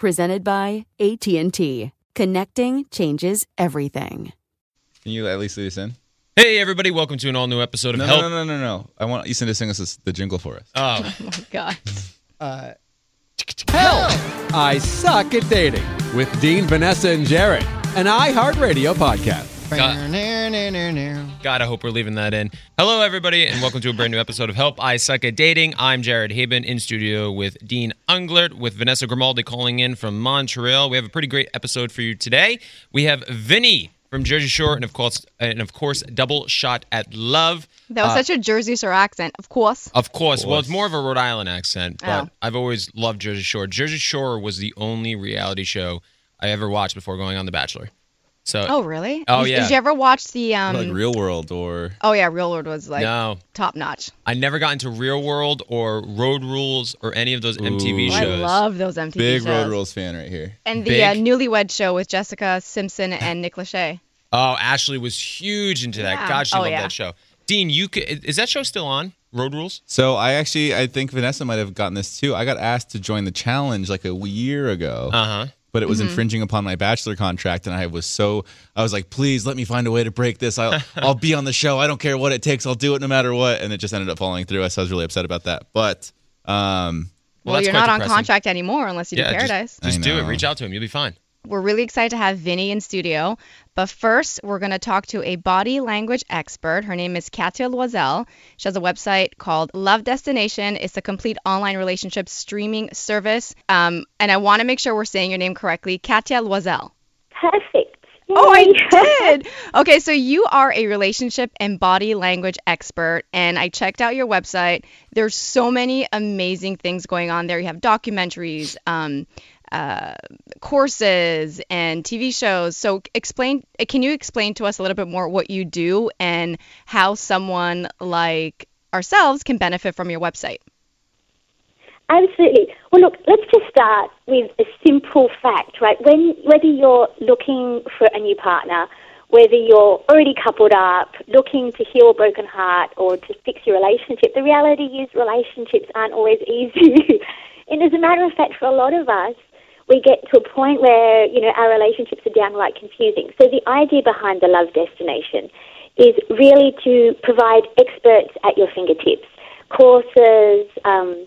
Presented by AT&T. Connecting changes everything. Can you at least lead us in? Hey, everybody, welcome to an all new episode of No, Help. no, no, no, no, no. I want Ethan to sing us this, the jingle for us. Oh, oh my God. Uh, Help! I suck at dating with Dean, Vanessa, and Jared, an iHeartRadio podcast. God, I hope we're leaving that in. Hello, everybody, and welcome to a brand new episode of Help I Suck at Dating. I'm Jared Haibon in studio with Dean Unglert, with Vanessa Grimaldi calling in from Montreal. We have a pretty great episode for you today. We have Vinny from Jersey Shore, and of course, and of course, Double Shot at Love. That was Uh, such a Jersey Shore accent, of course. Of course. Well, it's more of a Rhode Island accent, but Oh. I've always loved Jersey Shore. Jersey Shore was the only reality show I ever watched before going on The Bachelor. So, Oh, really? Oh, Did- yeah. Did you ever watch the um? like Real World or oh yeah, Real World was like no, top notch. I never got into Real World or Road Rules or any of those MTV shows. Oh, I love those MTV Big shows. Big Road Rules fan right here. And the uh, Newlywed Show with Jessica Simpson and Nick Lachey. oh, Ashley was huge into that. Yeah. God, she Oh, loved yeah. that show. Dean, you could, is that show still on? Road Rules? So I actually, I think Vanessa might have gotten this too. I got asked to join the challenge like a year ago. Uh huh. But it was Mm-hmm. infringing upon my bachelor contract and i was so i was like please let me find a way to break this i'll, I'll be on the show i don't care what it takes i'll do it no matter what and it just ended up falling through so i was really upset about that but um Well, Well, you're quite not on contract anymore unless you Yeah, do Paradise. just, just do it. Reach out to him. You'll be fine. We're really excited to have Vinny in studio. But first, we're going to talk to a body language expert. Her name is Katia Loisel. She has a website called Love Destination. It's a complete online relationship streaming service. Um, and I want to make sure we're saying your name correctly. Katia Loisel. Perfect. Oh, I did. Okay, so you are a relationship and body language expert, and I checked out your website. There's so many amazing things going on there. You have documentaries, um, uh, courses, and TV shows. So, explain. Can you explain to us a little bit more what you do and how someone like ourselves can benefit from your website? Absolutely. Well, look, let's just start with a simple fact, right? When whether you're looking for a new partner, whether you're already coupled up, looking to heal a broken heart or to fix your relationship, the reality is relationships aren't always easy. and as a matter of fact, for a lot of us, we get to a point where you know our relationships are downright confusing. So the idea behind the love destination is really to provide experts at your fingertips, courses. Um,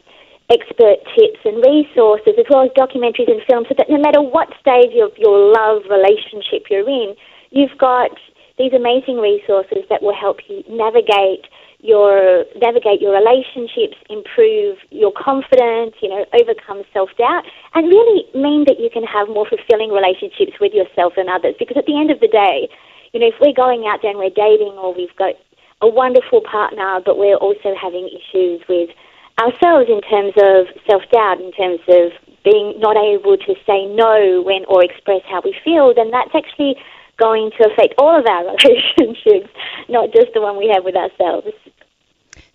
expert tips and resources, as well as documentaries and films, so that no matter what stage of your love relationship you're in, you've got these amazing resources that will help you navigate your navigate your relationships, improve your confidence, you know, overcome self doubt, and really mean that you can have more fulfilling relationships with yourself and others. Because at the end of the day, you know, if we're going out there and we're dating or we've got a wonderful partner, but we're also having issues with ourselves in terms of self doubt, in terms of being not able to say no when or express how we feel, then that's actually going to affect all of our relationships, not just the one we have with ourselves.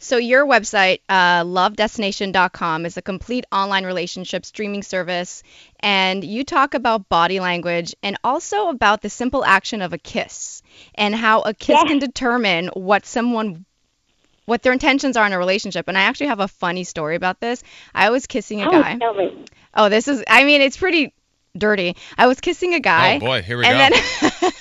So your website, uh, lovedestination.com, is a complete online relationship streaming service, and you talk about body language and also about the simple action of a kiss and how a kiss Yeah. can determine what someone what their intentions are in a relationship. And I actually have a funny story about this. I was kissing a Oh, guy. tell me. Oh, this is I mean, it's pretty dirty. I was kissing a guy. Oh boy, here we and go.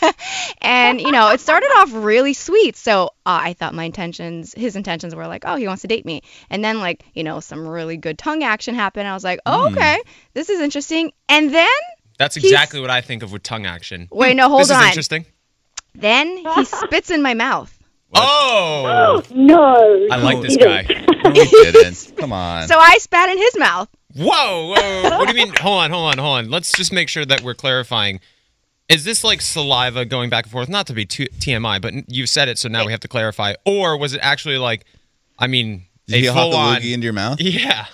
then and you know it started off really sweet so uh, i thought my intentions his intentions were like oh he wants to date me and then like you know some really good tongue action happened i was like oh, okay this is interesting and then That's He's- exactly what I think of with tongue action. Wait, no, hold this on. This is interesting. then he spits in my mouth Oh, No. I like this guy. No, he didn't. Come on. so i spat in his mouth Whoa, whoa. What do you mean? Hold on, hold on, hold on. Let's just make sure that we're clarifying. Is this like saliva going back and forth? Not to be too TMI, but you said it, so now we have to clarify. Or was it actually like, I mean, Did he a hawk full a loogie into your mouth? Yeah.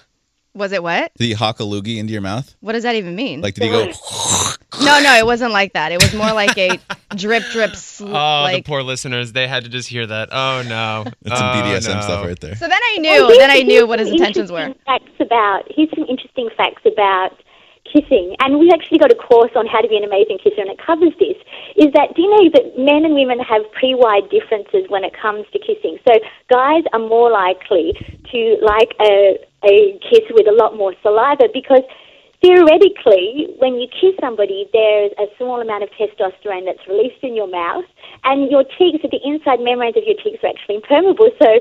was it what Did he hawk a loogie into your mouth? what does that even mean Like, did he go? no no it wasn't like that it was more like a drip drip oh, sl- Oh, like the poor listeners, they had to just hear that. Oh no. That's some Oh, BDSM no. stuff right there. so then i oh, knew here's- then i knew what his intentions were Facts about here's some interesting facts about kissing, and we've actually got a course on how to be an amazing kisser, and it covers this. Is that do you know that men and women have pretty wide differences when it comes to kissing? So guys are more likely to like a a kiss with a lot more saliva because theoretically, when you kiss somebody, there's a small amount of testosterone that's released in your mouth, and your cheeks, the inside membranes of your cheeks are actually impermeable. So,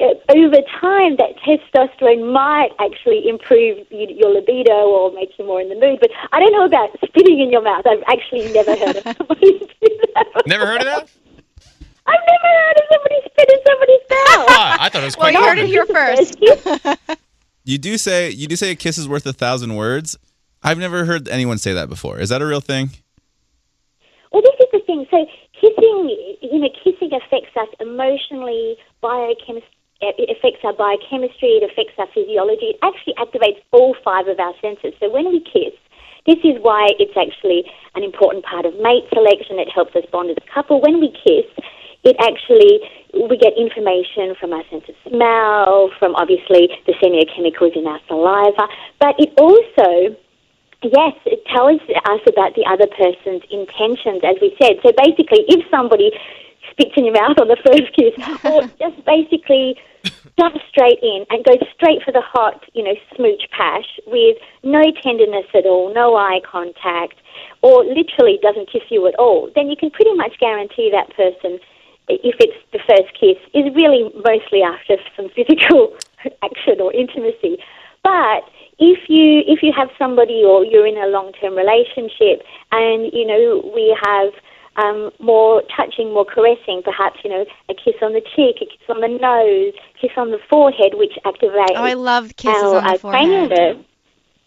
uh, over time, that testosterone might actually improve your libido or make you more in the mood. But I don't know about spitting in your mouth. I've actually never heard of somebody do that. Never heard of that? I've never heard of somebody spit in somebody's mouth. Ah, I thought it was quite. well quite you heard it here first Yes. You do say you do say a kiss is worth a thousand words. I've never heard anyone say that before. Is that a real thing? Well, this is the thing. So, kissing, you know, kissing affects us emotionally, biochemistry. It affects our biochemistry. It affects our physiology. It actually activates all five of our senses. So when we kiss, this is why it's actually an important part of mate selection. It helps us bond as a couple. When we kiss, it actually we get information from our sense of smell, from obviously the semiochemicals in our saliva, but it also Yes, it tells us about the other person's intentions, as we said. So basically, if somebody spits in your mouth on the first kiss, or just basically jumps straight in and goes straight for the hot, you know, smooch pash with no tenderness at all, no eye contact, or literally doesn't kiss you at all, then you can pretty much guarantee that person, if it's the first kiss, is really mostly after some physical action or intimacy. But if you if you have somebody or you're in a long term relationship and you know we have um, more touching, more caressing, perhaps you know a kiss on the cheek, a kiss on the nose, kiss on the forehead, which activates oh i love kisses our, on the forehead.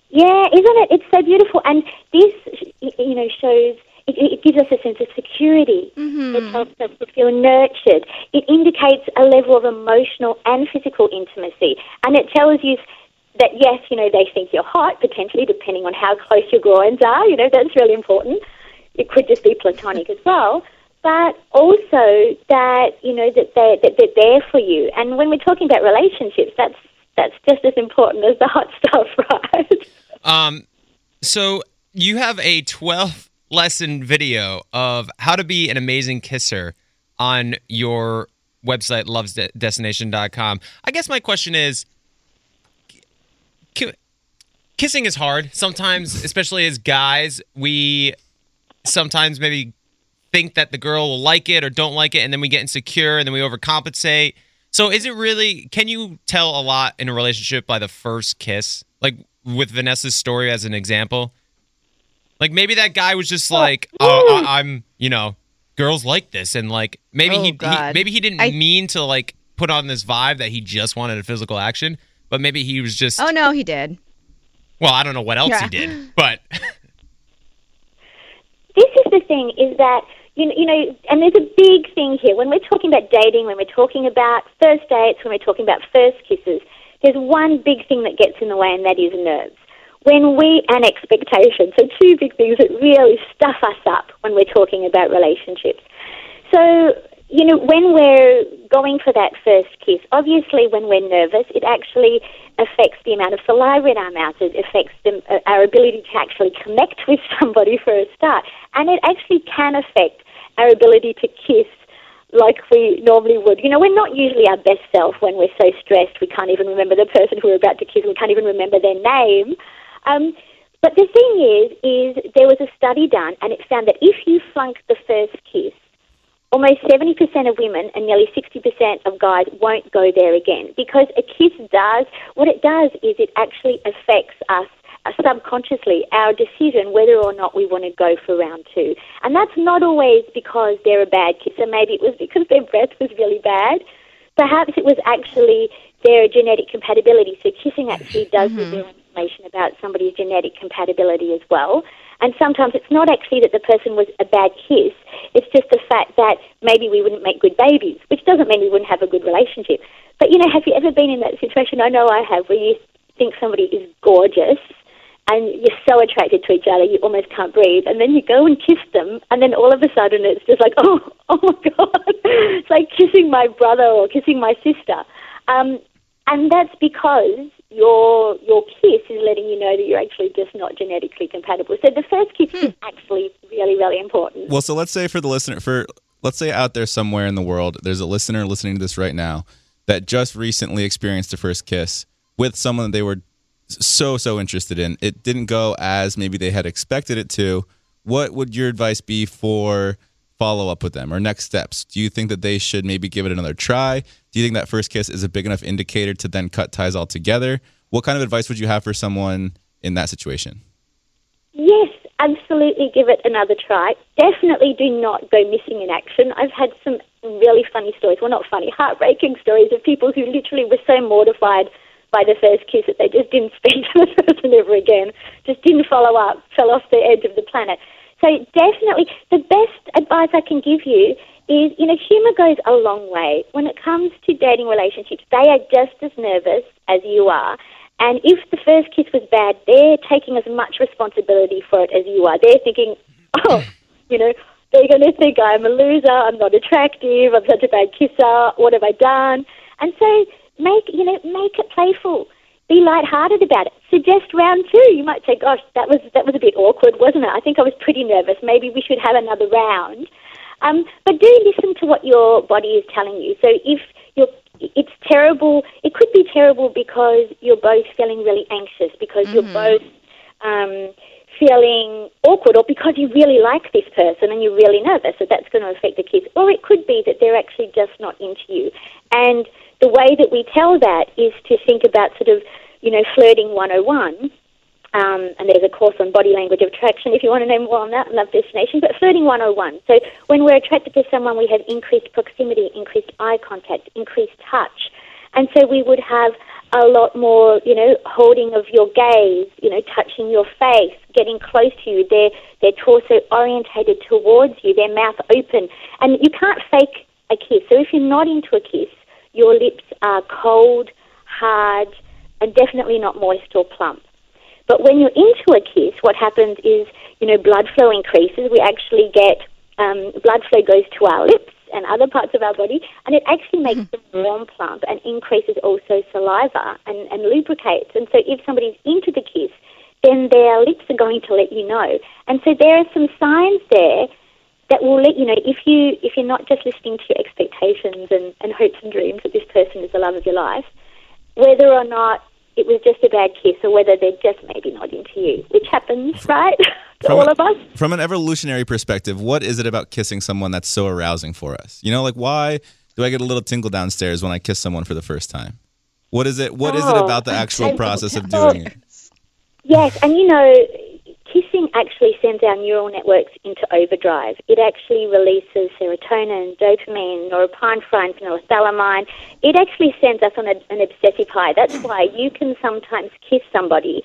Yeah, isn't it? It's so beautiful, and this you know shows. It, it gives us a sense of security. It helps us to feel nurtured. It indicates a level of emotional and physical intimacy, and it tells you that yes, you know they think you're hot potentially, depending on how close your groins are. You know that's really important. It could just be platonic as well, but also that you know that they that they're there for you. And when we're talking about relationships, that's that's just as important as the hot stuff, right? Um, so you have a 12 lesson video of how to be an amazing kisser on your website lovesdestination.com. I guess my question is kissing is hard. Sometimes, especially as guys, we sometimes maybe think that the girl will like it or don't like it and then we get insecure and then we overcompensate. So is it really can you tell a lot in a relationship by the first kiss? Like with Vanessa's story as an example? Like maybe that guy was just like, oh, I, I'm, you know, girls like this, and like maybe Oh, he, he maybe he didn't I- mean to like put on this vibe that he just wanted a physical action, but maybe he was just. oh no he did Well, I don't know what else Yeah. he did, but this is the thing is that you you know, and there's a big thing here when we're talking about dating, when we're talking about first dates, when we're talking about first kisses. There's one big thing that gets in the way, and that is nerves. When we and expectation. So two big things that really stuff us up when we're talking about relationships. So you know, when we're going for that first kiss, obviously when we're nervous, it actually affects the amount of saliva in our mouth. It affects the, uh, our ability to actually connect with somebody for a start. And it actually can affect our ability to kiss like we normally would. You know, we're not usually our best self when we're so stressed we can't even remember the person who we're about to kiss, we can't even remember their name. Um, but the thing is, is there was a study done and it found that if you flunk the first kiss, almost 70% of women and nearly 60% of guys won't go there again because a kiss does, what it does is it actually affects us uh, subconsciously, our decision whether or not we want to go for round two. And that's not always because they're a bad kisser. Maybe it was because their breath was really bad. Perhaps it was actually their genetic compatibility. So kissing actually does mm-hmm. Information about somebody's genetic compatibility as well. And sometimes it's not actually that the person was a bad kiss, it's just the fact that maybe we wouldn't make good babies, which doesn't mean we wouldn't have a good relationship. But, you know, have you ever been in that situation? I know I have, where you think somebody is gorgeous and you're so attracted to each other you almost can't breathe and then you go and kiss them and then all of a sudden it's just like oh oh my god it's like kissing my brother or kissing my sister um, and that's because your your kiss is letting you know that you're actually just not genetically compatible. So the first kiss hmm. is actually really really important. Well, so let's say for the listener, for let's say out there somewhere in the world, there's a listener listening to this right now that just recently experienced a first kiss with someone that they were so so interested in. It didn't go as maybe they had expected it to. What would your advice be for? Follow up with them or next steps? Do you think that they should maybe give it another try? Do you think that first kiss is a big enough indicator to then cut ties altogether? What kind of advice would you have for someone in that situation? Yes, absolutely give it another try. Definitely do not go missing in action. I've had some really funny stories, well, not funny, heartbreaking stories of people who literally were so mortified by the first kiss that they just didn't speak to the person ever again, just didn't follow up, fell off the edge of the planet. So definitely, the best advice I can give you is, you know, humour goes a long way. When it comes to dating relationships, they are just as nervous as you are. And if the first kiss was bad, they're taking as much responsibility for it as you are. They're thinking, oh, you know, they're going to think I'm a loser, I'm not attractive, I'm such a bad kisser, what have I done? And so make, you know, make it playful be light-hearted about it. Suggest round two. You might say, "Gosh, that was that was a bit awkward, wasn't it? I think I was pretty nervous. Maybe we should have another round." Um, but do listen to what your body is telling you. So if you're, it's terrible. It could be terrible because you're both feeling really anxious because mm-hmm. you're both um, feeling awkward, or because you really like this person and you're really nervous. So that's going to affect the kids. Or it could be that they're actually just not into you, and the way that we tell that is to think about sort of, you know, flirting 101. Um, and there's a course on body language of attraction if you want to know more on that, Love Destination. But flirting 101. So when we're attracted to someone, we have increased proximity, increased eye contact, increased touch. And so we would have a lot more, you know, holding of your gaze, you know, touching your face, getting close to you, their, their torso orientated towards you, their mouth open. And you can't fake a kiss. So if you're not into a kiss, your lips are cold, hard, and definitely not moist or plump. But when you're into a kiss, what happens is, you know, blood flow increases. We actually get um, blood flow goes to our lips and other parts of our body, and it actually makes mm-hmm. them warm, plump, and increases also saliva and, and lubricates. And so, if somebody's into the kiss, then their lips are going to let you know. And so, there are some signs there that will let you know if you if you're not just listening to your expectations and, and hopes and dreams that this person is the love of your life, whether or not it was just a bad kiss or whether they're just maybe not into you, which happens, right? To all of us. From an evolutionary perspective, what is it about kissing someone that's so arousing for us? You know, like why do I get a little tingle downstairs when I kiss someone for the first time? What is it? What oh, is it oh, about the actual process of doing it? Yes, and you know, kissing actually sends our neural networks into overdrive. It actually releases serotonin, dopamine, norepinephrine, phenylethylamine. It actually sends us on a, an obsessive high. That's why you can sometimes kiss somebody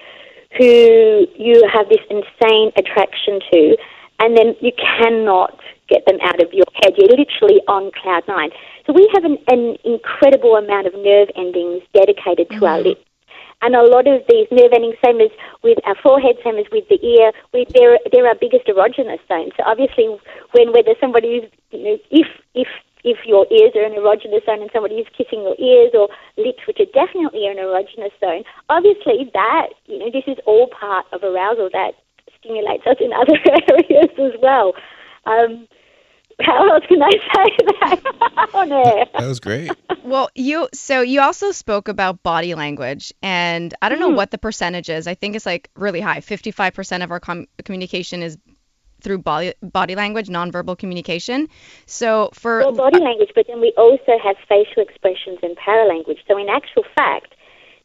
who you have this insane attraction to, and then you cannot get them out of your head. You're literally on cloud nine. So we have an, an incredible amount of nerve endings dedicated to mm-hmm. our lips. And a lot of these nerve endings, same as with our forehead, same as with the ear, we, they're, they're our biggest erogenous zones. So obviously, when whether somebody is, you know, if if if your ears are an erogenous zone and somebody is kissing your ears or lips, which are definitely an erogenous zone, obviously that, you know, this is all part of arousal that stimulates us in other areas as well. Um, how else can I say that on air? That was great. Well, you so you also spoke about body language, and I don't know what the percentage is. I think it's like really high. Fifty-five percent of our com- communication is through body body language, nonverbal communication. So for Well, body language, but then we also have facial expressions and paralanguage. So in actual fact,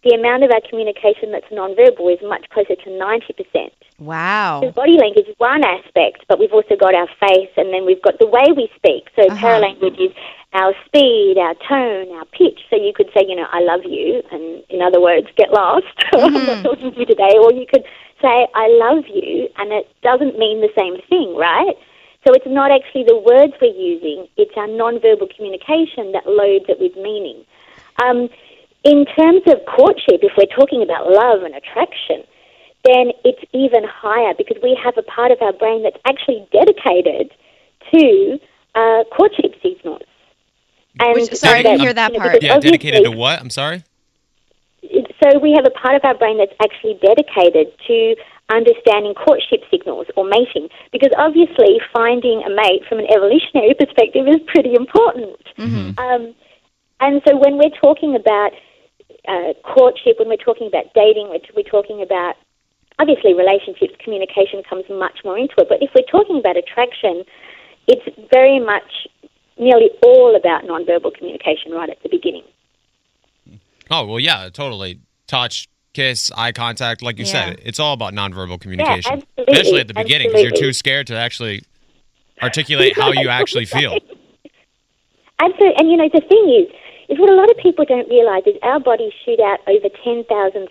the amount of our communication that's nonverbal is much closer to 90%. wow, Because body language is one aspect, but we've also got our face, and then we've got the way we speak. So Uh-huh. paralanguage is our speed, our tone, our pitch. So you could say, you know, I love you, and in other words, get lost. I'm not talking to you today. Or you could say, I love you, and it doesn't mean the same thing, right? So it's not actually the words we're using, it's our nonverbal communication that loads it with meaning. Um, in terms of courtship, if we're talking about love and attraction, then it's even higher because we have a part of our brain that's actually dedicated to uh, courtship signals. And Which- sorry, I didn't hear that you know, part. Yeah, dedicated to what? I'm sorry. So we have a part of our brain that's actually dedicated to understanding courtship signals or mating because obviously finding a mate from an evolutionary perspective is pretty important. Um, and so when we're talking about uh, courtship, when we're talking about dating, we're, we're talking about obviously relationships, communication comes much more into it. But if we're talking about attraction, it's very much nearly all about nonverbal communication right at the beginning. Oh well, yeah, totally. Touch, kiss, eye contact, like you Yeah. said, it's all about nonverbal communication. absolutely, Especially at the beginning, because you're too scared to actually articulate how you actually feel. Absolutely. And you know, the thing is, is what a lot of people don't realize is our bodies shoot out over 10,000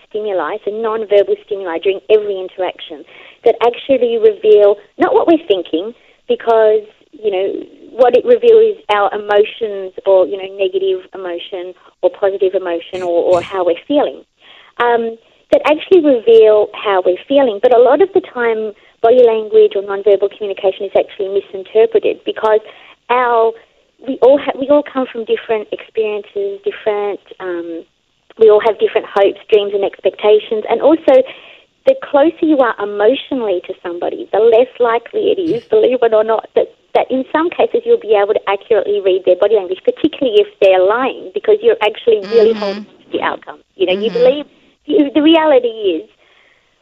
stimuli, so non-verbal stimuli during every interaction that actually reveal not what we're thinking, because, you know, what it reveals is our emotions or, you know, negative emotion or positive emotion or, or how we're feeling. Um, that actually reveal how we're feeling. But a lot of the time, body language or nonverbal communication is actually misinterpreted because our we all ha- we all come from different experiences, different. Um, we all have different hopes, dreams, and expectations, and also. The closer you are emotionally to somebody, the less likely it is, believe it or not, that, that in some cases you'll be able to accurately read their body language, particularly if they're lying, because you're actually really mm-hmm. holding on to the outcome. You know, you mm-hmm. believe you, the reality is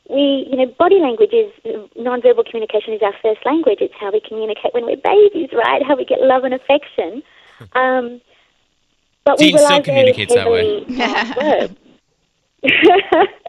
we, you know, body language is nonverbal communication is our first language. It's how we communicate when we're babies, right? How we get love and affection. Hmm. Um, but we Dean still rely very communicates that way. heavily on words.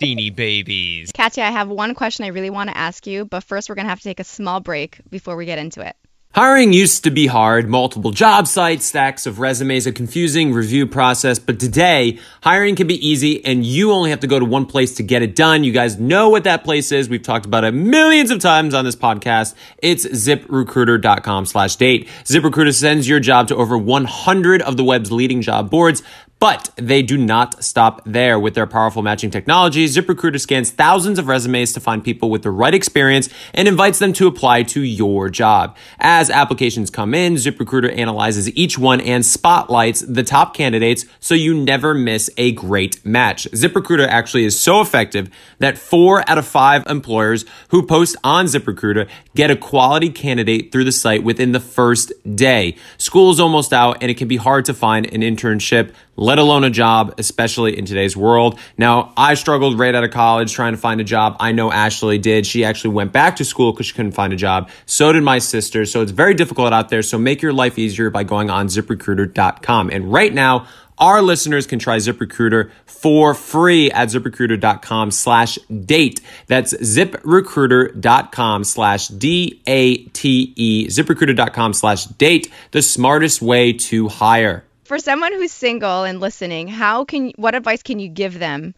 Beanie babies. Katia, I have one question I really want to ask you, but first we're gonna have to take a small break before we get into it. Hiring used to be hard, multiple job sites, stacks of resumes, a confusing review process, but today, hiring can be easy and you only have to go to one place to get it done. You guys know what that place is. We've talked about it millions of times on this podcast. It's ziprecruiter.com slash date. ZipRecruiter sends your job to over 100 of the web's leading job boards. But they do not stop there. With their powerful matching technology, ZipRecruiter scans thousands of resumes to find people with the right experience and invites them to apply to your job. As applications come in, ZipRecruiter analyzes each one and spotlights the top candidates so you never miss a great match. ZipRecruiter actually is so effective that four out of five employers who post on ZipRecruiter get a quality candidate through the site within the first day. School is almost out and it can be hard to find an internship let alone a job, especially in today's world. Now, I struggled right out of college trying to find a job. I know Ashley did. She actually went back to school because she couldn't find a job. So did my sister. So it's very difficult out there. So make your life easier by going on ziprecruiter.com. And right now, our listeners can try ZipRecruiter for free at ziprecruiter.com slash date. That's ziprecruiter.com slash D-A-T-E, ziprecruiter.com slash date, the smartest way to hire. For someone who's single and listening, how can what advice can you give them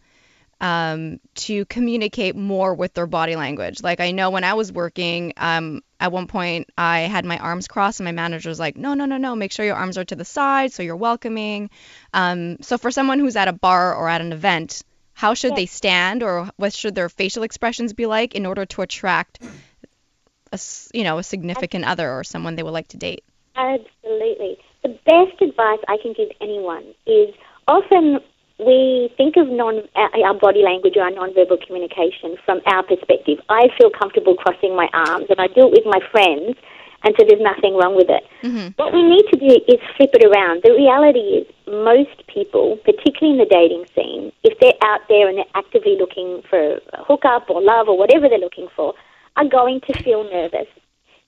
um, to communicate more with their body language? Like I know when I was working, um, at one point I had my arms crossed, and my manager was like, "No, no, no, no. Make sure your arms are to the side so you're welcoming." Um, so for someone who's at a bar or at an event, how should they stand or what should their facial expressions be like in order to attract a, you know, a significant other or someone they would like to date? Absolutely. The best advice I can give anyone is often we think of non our our body language or our nonverbal communication from our perspective. I feel comfortable crossing my arms, and I do it with my friends, and so there's nothing wrong with it. Mm-hmm. What we need to do is flip it around. The reality is, most people, particularly in the dating scene, if they're out there and they're actively looking for a hookup or love or whatever they're looking for, are going to feel nervous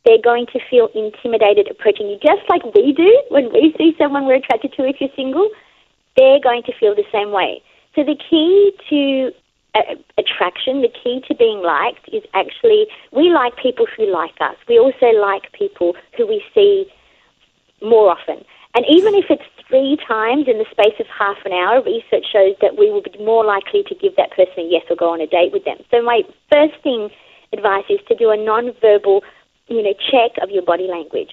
they're going to feel intimidated approaching you, just like we do when we see someone we're attracted to if you're single. They're going to feel the same way. So the key to uh, attraction, the key to being liked is actually we like people who like us. We also like people who we see more often. And even if it's three times in the space of half an hour, research shows that we will be more likely to give that person a yes or go on a date with them. So my first thing advice is to do a non-verbal, you know, check of your body language.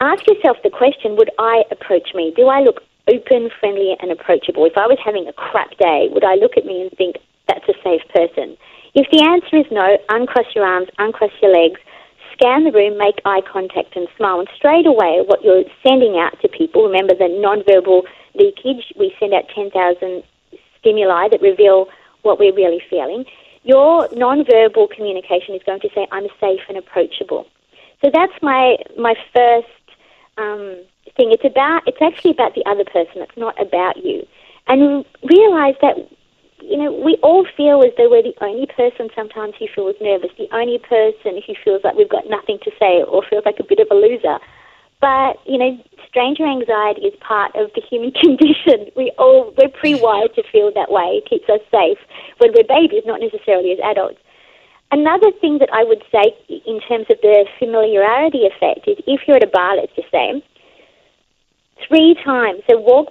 Ask yourself the question, would I approach me? Do I look open, friendly, and approachable? If I was having a crap day, would I look at me and think that's a safe person? If the answer is no, uncross your arms, uncross your legs, scan the room, make eye contact, and smile. And straight away, what you're sending out to people, remember the nonverbal leakage, we send out 10,000 stimuli that reveal what we're really feeling. Your nonverbal communication is going to say, I'm safe and approachable. So that's my, my first um, thing. It's about, it's actually about the other person. It's not about you. And realize that you know, we all feel as though we're the only person sometimes who feels nervous, the only person who feels like we've got nothing to say or feels like a bit of a loser. But, you know, stranger anxiety is part of the human condition. We all, we're pre-wired to feel that way. It keeps us safe when we're babies, not necessarily as adults. Another thing that I would say in terms of the familiarity effect is if you're at a bar, let's just say, three times, so walk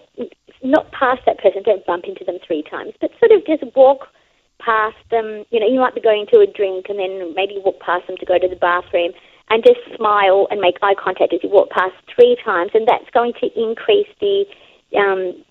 not past that person, don't bump into them three times, but sort of just walk past them. You know, you might be going to a drink and then maybe walk past them to go to the bathroom and just smile and make eye contact as you walk past three times, and that's going to increase the um,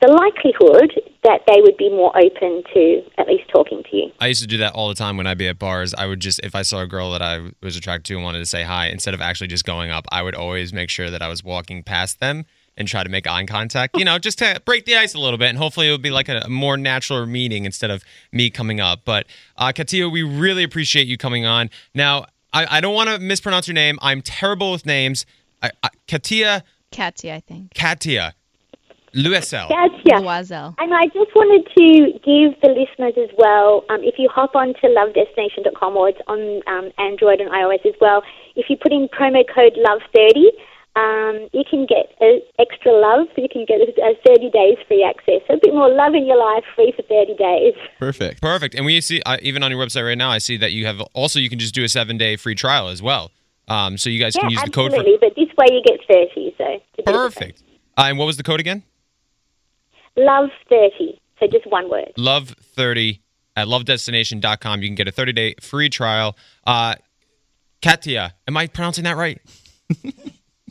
the likelihood that they would be more open to at least talking to you. I used to do that all the time when I'd be at bars. I would just, if I saw a girl that I was attracted to and wanted to say hi, instead of actually just going up, I would always make sure that I was walking past them and try to make eye contact, you know, just to break the ice a little bit. And hopefully it would be like a, more natural meeting instead of me coming up. But uh, Katia, we really appreciate you coming on. Now, I, I don't want to mispronounce your name. I'm terrible with names. I, I, Katia, Katia, I think. Katia, Luesel. Gotcha. Loisel. And I just wanted to give the listeners as well, um, if you hop on to lovedestination.com or it's on um, Android and iOS as well, if you put in promo code LOVE30, um, you can get uh, extra love. You can get uh, 30 days free access. So a bit more love in your life, free for 30 days. Perfect. Perfect. And we see, uh, even on your website right now, I see that you have also, you can just do a seven day free trial as well. Um, so you guys yeah, can use the code for. But this way you get 30. So it's a bit of a Perfect. Uh, and what was the code again? Love 30. So just one word. Love 30 at lovedestination.com. You can get a 30 day free trial. Uh, Katia, am I pronouncing that right?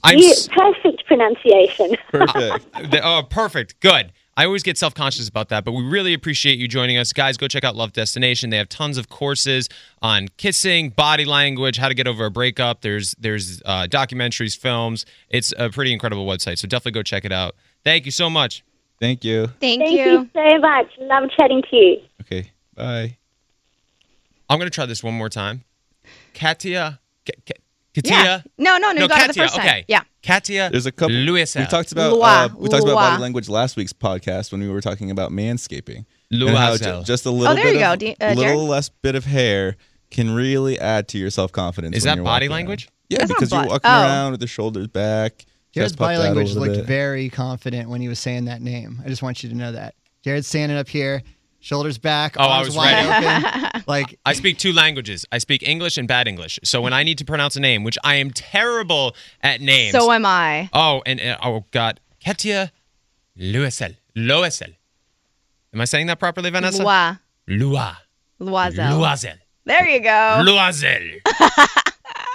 I'm You- perfect pronunciation. Perfect. oh, perfect. Good. I always get self conscious about that, but we really appreciate you joining us. Guys, go check out Love Destination. They have tons of courses on kissing, body language, how to get over a breakup. There's there's uh, documentaries, films. It's a pretty incredible website, so definitely go check it out. Thank you so much. Thank you. Thank, Thank you. you so much. Love chatting to you. Okay. Bye. I'm going to try this one more time. Katia. Ka- Ka- Katia. Yeah. No, no, no, you got the Katia. first time. Okay. Yeah. Katia. There's a couple. Luisel. We talked about Loi. uh, we talked about body language last week's podcast when we were talking about manscaping. And how Luisel. ju- just a little Oh, there bit you go, of, D- uh, little Jared. less bit of hair can really add to your self confidence. Is that body language? Yeah, That's because you're walking oh. around with the shoulders back. Jared's body puffed out a language looked bit. very confident when he was saying that name. I just want you to know that. Jared's standing up here, shoulders back, Oh, I was wide ready. open. like I speak two languages. I speak English and bad English. So when I need to pronounce a name, which I am terrible at names. So am I. Oh, and uh, oh god, Katia Luesel. Loesel. Am I saying that properly, Vanessa? Loi. Lua. Loisel. Loisel. There you go. Loisel.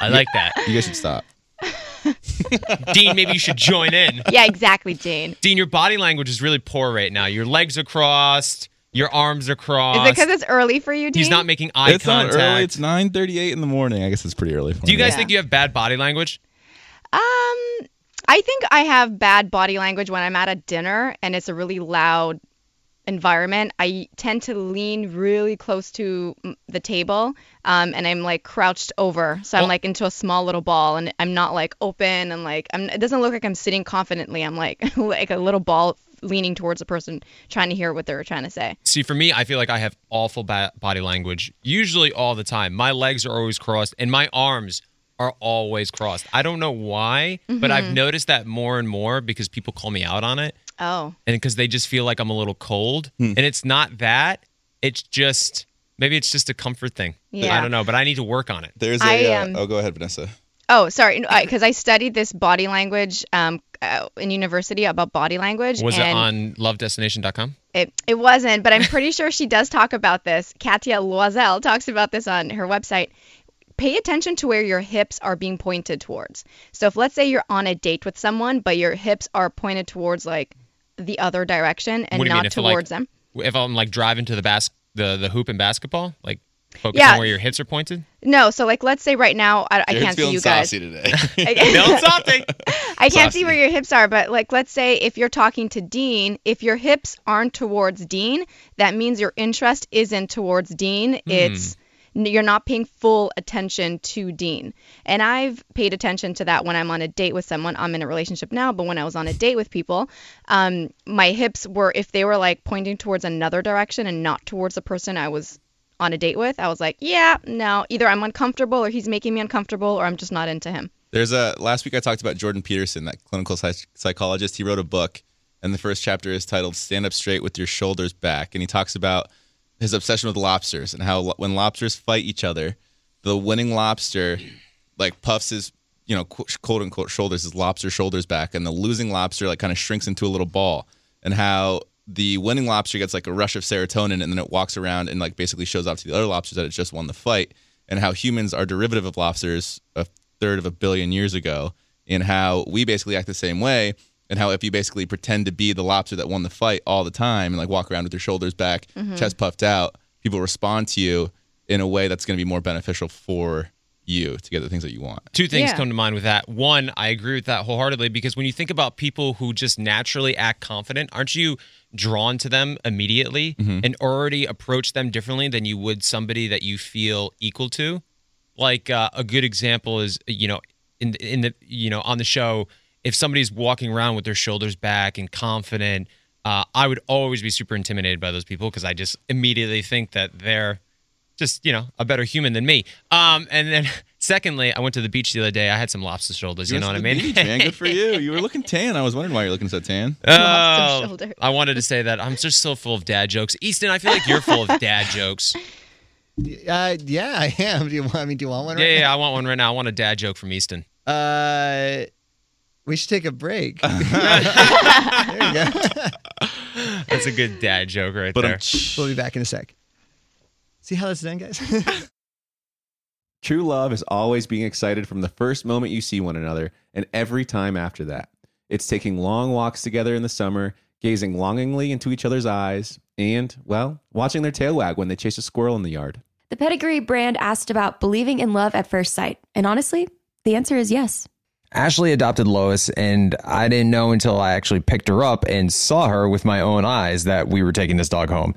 I like that. You guys should stop. Dean, maybe you should join in. yeah, exactly, Dean. Dean, your body language is really poor right now. Your legs are crossed. Your arms are crossed. Is it because it's early for you, Dean? He's not making eye it's contact. not early. It's 9:38 in the morning. I guess it's pretty early. For Do you me. guys think you have bad body language? Um, I think I have bad body language when I'm at a dinner and it's a really loud environment. I tend to lean really close to the table, um, and I'm like crouched over, so I'm Oh. like into a small little ball, and I'm not like open and like I'm. It doesn't look like I'm sitting confidently. I'm like like a little ball leaning towards a person trying to hear what they're trying to say. See, for me, I feel like I have awful ba- body language, usually all the time. My legs are always crossed, and my arms are always crossed. I don't know why, but I've Mhm. noticed that more and more because people call me out on it, Oh. and because they just feel like I'm a little cold. Hmm. And it's not that; it's just maybe it's just a comfort thing. Yeah. I don't know, but I need to work on it. There's I, a. uh, um, oh, go ahead, Vanessa. Oh, sorry, because I, studied this body language um, uh, in university about body language. Was it on lovedestination.com? It, it wasn't, but I'm pretty sure she does talk about this. Katia Loisel talks about this on her website. Pay attention to where your hips are being pointed towards. So if let's say you're on a date with someone, but your hips are pointed towards like the other direction and what do you not mean? If, like, towards them. If I'm like driving to the bas- the the hoop in basketball, like focus Yeah. on where your hips are pointed. No, so like let's say right now I, I can't see you guys. saucy today. Feeling something. I can't see where your hips are, but like let's say if you're talking to Dean, if your hips aren't towards Dean, that means your interest isn't towards Dean. It's n- you're not paying full attention to Dean. And I've paid attention to that when I'm on a date with someone. I'm in a relationship now, but when I was on a date with people, um, my hips were if they were like pointing towards another direction and not towards the person I was on a date with, I was like, yeah, no, either I'm uncomfortable or he's making me uncomfortable or I'm just not into him. There's a last week I talked about Jordan Peterson, that clinical psych- psychologist. He wrote a book, and the first chapter is titled "Stand Up Straight with Your Shoulders Back," and he talks about his obsession with lobsters and how when lobsters fight each other, the winning lobster like puffs his you know qu- quote unquote shoulders, his lobster shoulders back, and the losing lobster like kind of shrinks into a little ball, and how the winning lobster gets like a rush of serotonin and then it walks around and like basically shows off to the other lobsters that it just won the fight and how humans are derivative of lobsters a third of a billion years ago and how we basically act the same way and how if you basically pretend to be the lobster that won the fight all the time and like walk around with your shoulders back Mhm. chest puffed out people respond to you in a way that's going to be more beneficial for you to get the things that you want Two things Yeah. come to mind with that. One, I agree with that wholeheartedly because when you think about people who just naturally act confident, aren't you drawn to them immediately Mhm. and already approach them differently than you would somebody that you feel equal to? Like uh, a good example is, you know, in in the you know on the show, if somebody's walking around with their shoulders back and confident, uh, I would always be super intimidated by those people because I just immediately think that they're just you know a better human than me. Um, and then secondly, I went to the beach the other day. I had some lobster shoulders. You, went know what I mean? beach, man. Good for you. You were looking tan. I was wondering why you're looking so tan. Oh, shoulders. I wanted to say that I'm just so full of dad jokes. Easton, I feel like you're full of dad jokes. Uh, yeah, I am. Do you want? I mean, do you want one? Yeah, right yeah, I want one right now. I want a dad joke from Easton. Uh, we should take a break. there you go. That's a good dad joke right But there. we'll be back in a sec. See how that's done, guys? True love is always being excited from the first moment you see one another and every time after that. It's taking long walks together in the summer, gazing longingly into each other's eyes, and, well, watching their tail wag when they chase a squirrel in the yard. The Pedigree brand asked about believing in love at first sight. And honestly, the answer is yes. Ashley adopted Lois, and I didn't know until I actually picked her up and saw her with my own eyes that we were taking this dog home.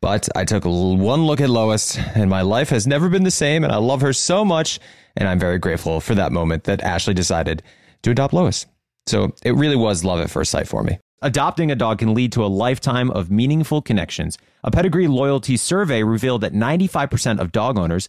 But I took one look at Lois, and my life has never been the same, and I love her so much, and I'm very grateful for that moment that Ashley decided to adopt Lois. So it really was love at first sight for me. Adopting a dog can lead to a lifetime of meaningful connections. A pedigree loyalty survey revealed that 95% of dog owners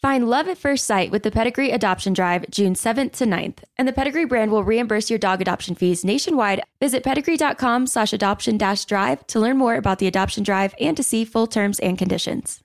Find love at first sight with the Pedigree Adoption Drive June 7th to 9th, and the Pedigree brand will reimburse your dog adoption fees nationwide. Visit pedigree.com slash adoption dash drive to learn more about the adoption drive and to see full terms and conditions.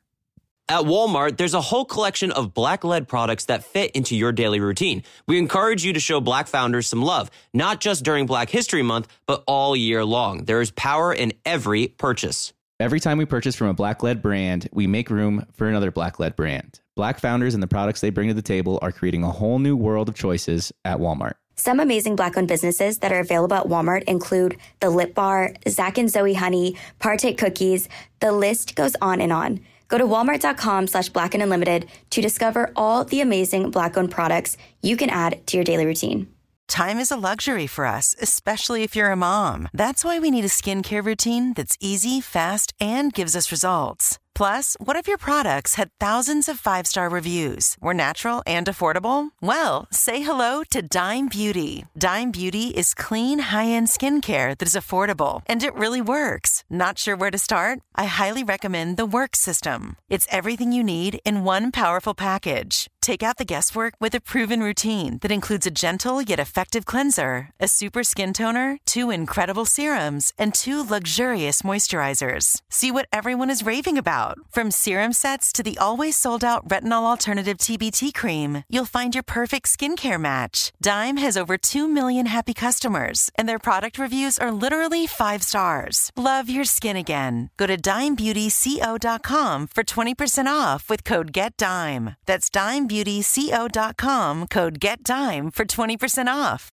At Walmart, there's a whole collection of black led products that fit into your daily routine. We encourage you to show black founders some love, not just during Black History Month, but all year long. There is power in every purchase. Every time we purchase from a black led brand, we make room for another black led brand. Black founders and the products they bring to the table are creating a whole new world of choices at Walmart. Some amazing black owned businesses that are available at Walmart include The Lip Bar, Zach and Zoe Honey, Partake Cookies. The list goes on and on. Go to walmart.com slash black and unlimited to discover all the amazing black owned products you can add to your daily routine. Time is a luxury for us, especially if you're a mom. That's why we need a skincare routine that's easy, fast, and gives us results. Plus, what if your products had thousands of five star reviews, were natural and affordable? Well, say hello to Dime Beauty. Dime Beauty is clean, high end skincare that is affordable and it really works. Not sure where to start? I highly recommend the Work System. It's everything you need in one powerful package. Take out the guesswork with a proven routine that includes a gentle yet effective cleanser, a super skin toner, two incredible serums, and two luxurious moisturizers. See what everyone is raving about. From serum sets to the always sold out retinol alternative TBT cream, you'll find your perfect skincare match. Dime has over 2 million happy customers, and their product reviews are literally five stars. Love your skin again. Go to dimebeautyco.com for 20% off with code GETDIME. That's dimebeautyco.com, code GETDIME for 20% off.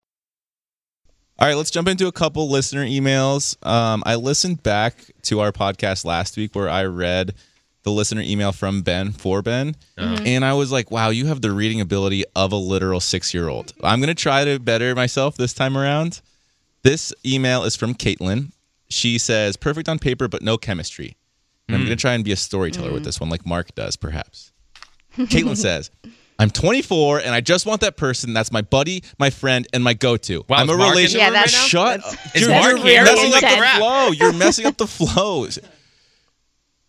All right, let's jump into a couple listener emails. Um, I listened back to our podcast last week where I read the listener email from Ben for Ben, Mhm. and I was like, "Wow, you have the reading ability of a literal six-year-old." I'm gonna try to better myself this time around. This email is from Caitlin. She says, "Perfect on paper, but no chemistry." And I'm Mm. gonna try and be a storyteller with Mm. this one, like Mark does, perhaps. Caitlin says, I'm 24 and I just want that person that's my buddy, my friend, and my go-to. Wow, I'm a relationship. Mark in the relation. room right? Shut That's- up. Is You're, Mark you're messing up the flow. You're messing up the flows.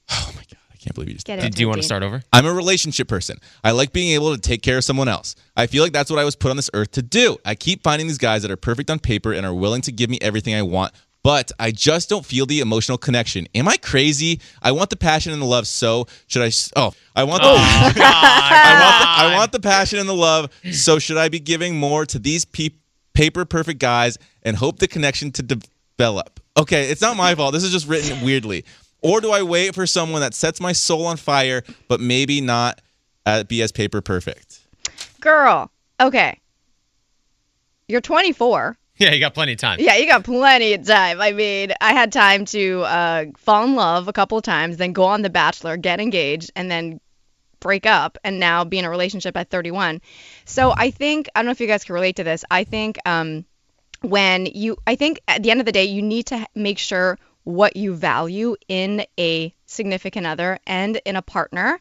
Oh my god, I can't believe you just Get did Do you wanna start over? I'm a relationship person. I like being able to take care of someone else. I feel like that's what I was put on this earth to do. I keep finding these guys that are perfect on paper and are willing to give me everything I want, but I just don't feel the emotional connection. Am I crazy? I want the passion and the love. So should I? Oh, I want the. I, want the I want the passion and the love. So should I be giving more to these pe- paper perfect guys and hope the connection to develop? Okay, it's not my fault. This is just written weirdly. Or do I wait for someone that sets my soul on fire, but maybe not uh, be as paper perfect? Girl, okay. You're 24. Yeah, you got plenty of time. Yeah, you got plenty of time. I mean, I had time to uh, fall in love a couple of times, then go on The Bachelor, get engaged, and then break up, and now be in a relationship at 31. So I think I don't know if you guys can relate to this. I think um, when you, I think at the end of the day, you need to make sure what you value in a significant other and in a partner.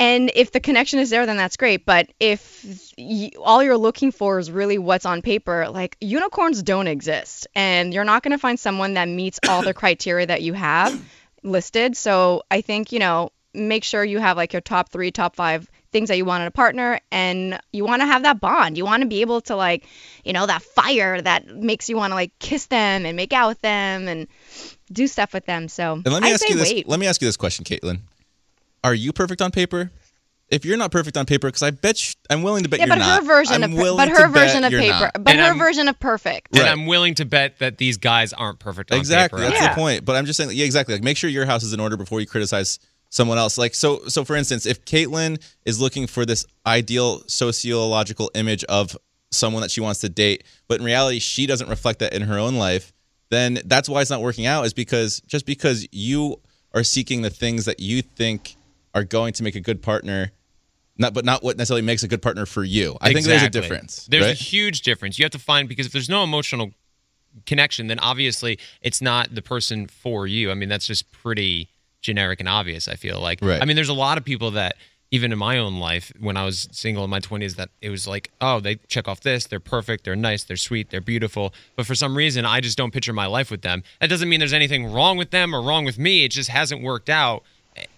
And if the connection is there, then that's great. But if y all you're looking for is really what's on paper, like unicorns don't exist. And you're not going to find someone that meets all the criteria that you have listed. So I think, you know, make sure you have like your top three, top five things that you want in a partner. And you want to have that bond. You want to be able to, like, you know, that fire that makes you want to, like, kiss them and make out with them and do stuff with them. So And let me I ask you this. wait. Let me ask you this question, Caitlin. Are you perfect on paper? If you're not perfect on paper, because I bet you, I'm willing to bet yeah, you're but not. her version I'm of but her version of paper, not. but And her I'm- version of perfect. And Right. I'm willing to bet that these guys aren't perfect on paper. exactly paper. that's the point but i'm just saying yeah exactly like make sure your house is in order before you criticize someone else like so so for instance if caitlin is looking for this ideal sociological image of someone that she wants to date, but in reality she doesn't reflect that in her own life, then that's why it's not working out is because just because you are seeking the things that you think are going to make a good partner not but not what necessarily makes a good partner for you. I think there's a difference. There's a huge difference. You have to find because if there's no emotional connection, then obviously it's not the person for you. I mean, that's just pretty generic and obvious. I feel like. Right. I mean, there's a lot of people that even in my own life when I was single in my 20s that it was like, oh, they check off this, they're perfect, they're nice, they're sweet, they're beautiful, but for some reason I just don't picture my life with them. That doesn't mean there's anything wrong with them or wrong with me. It just hasn't worked out.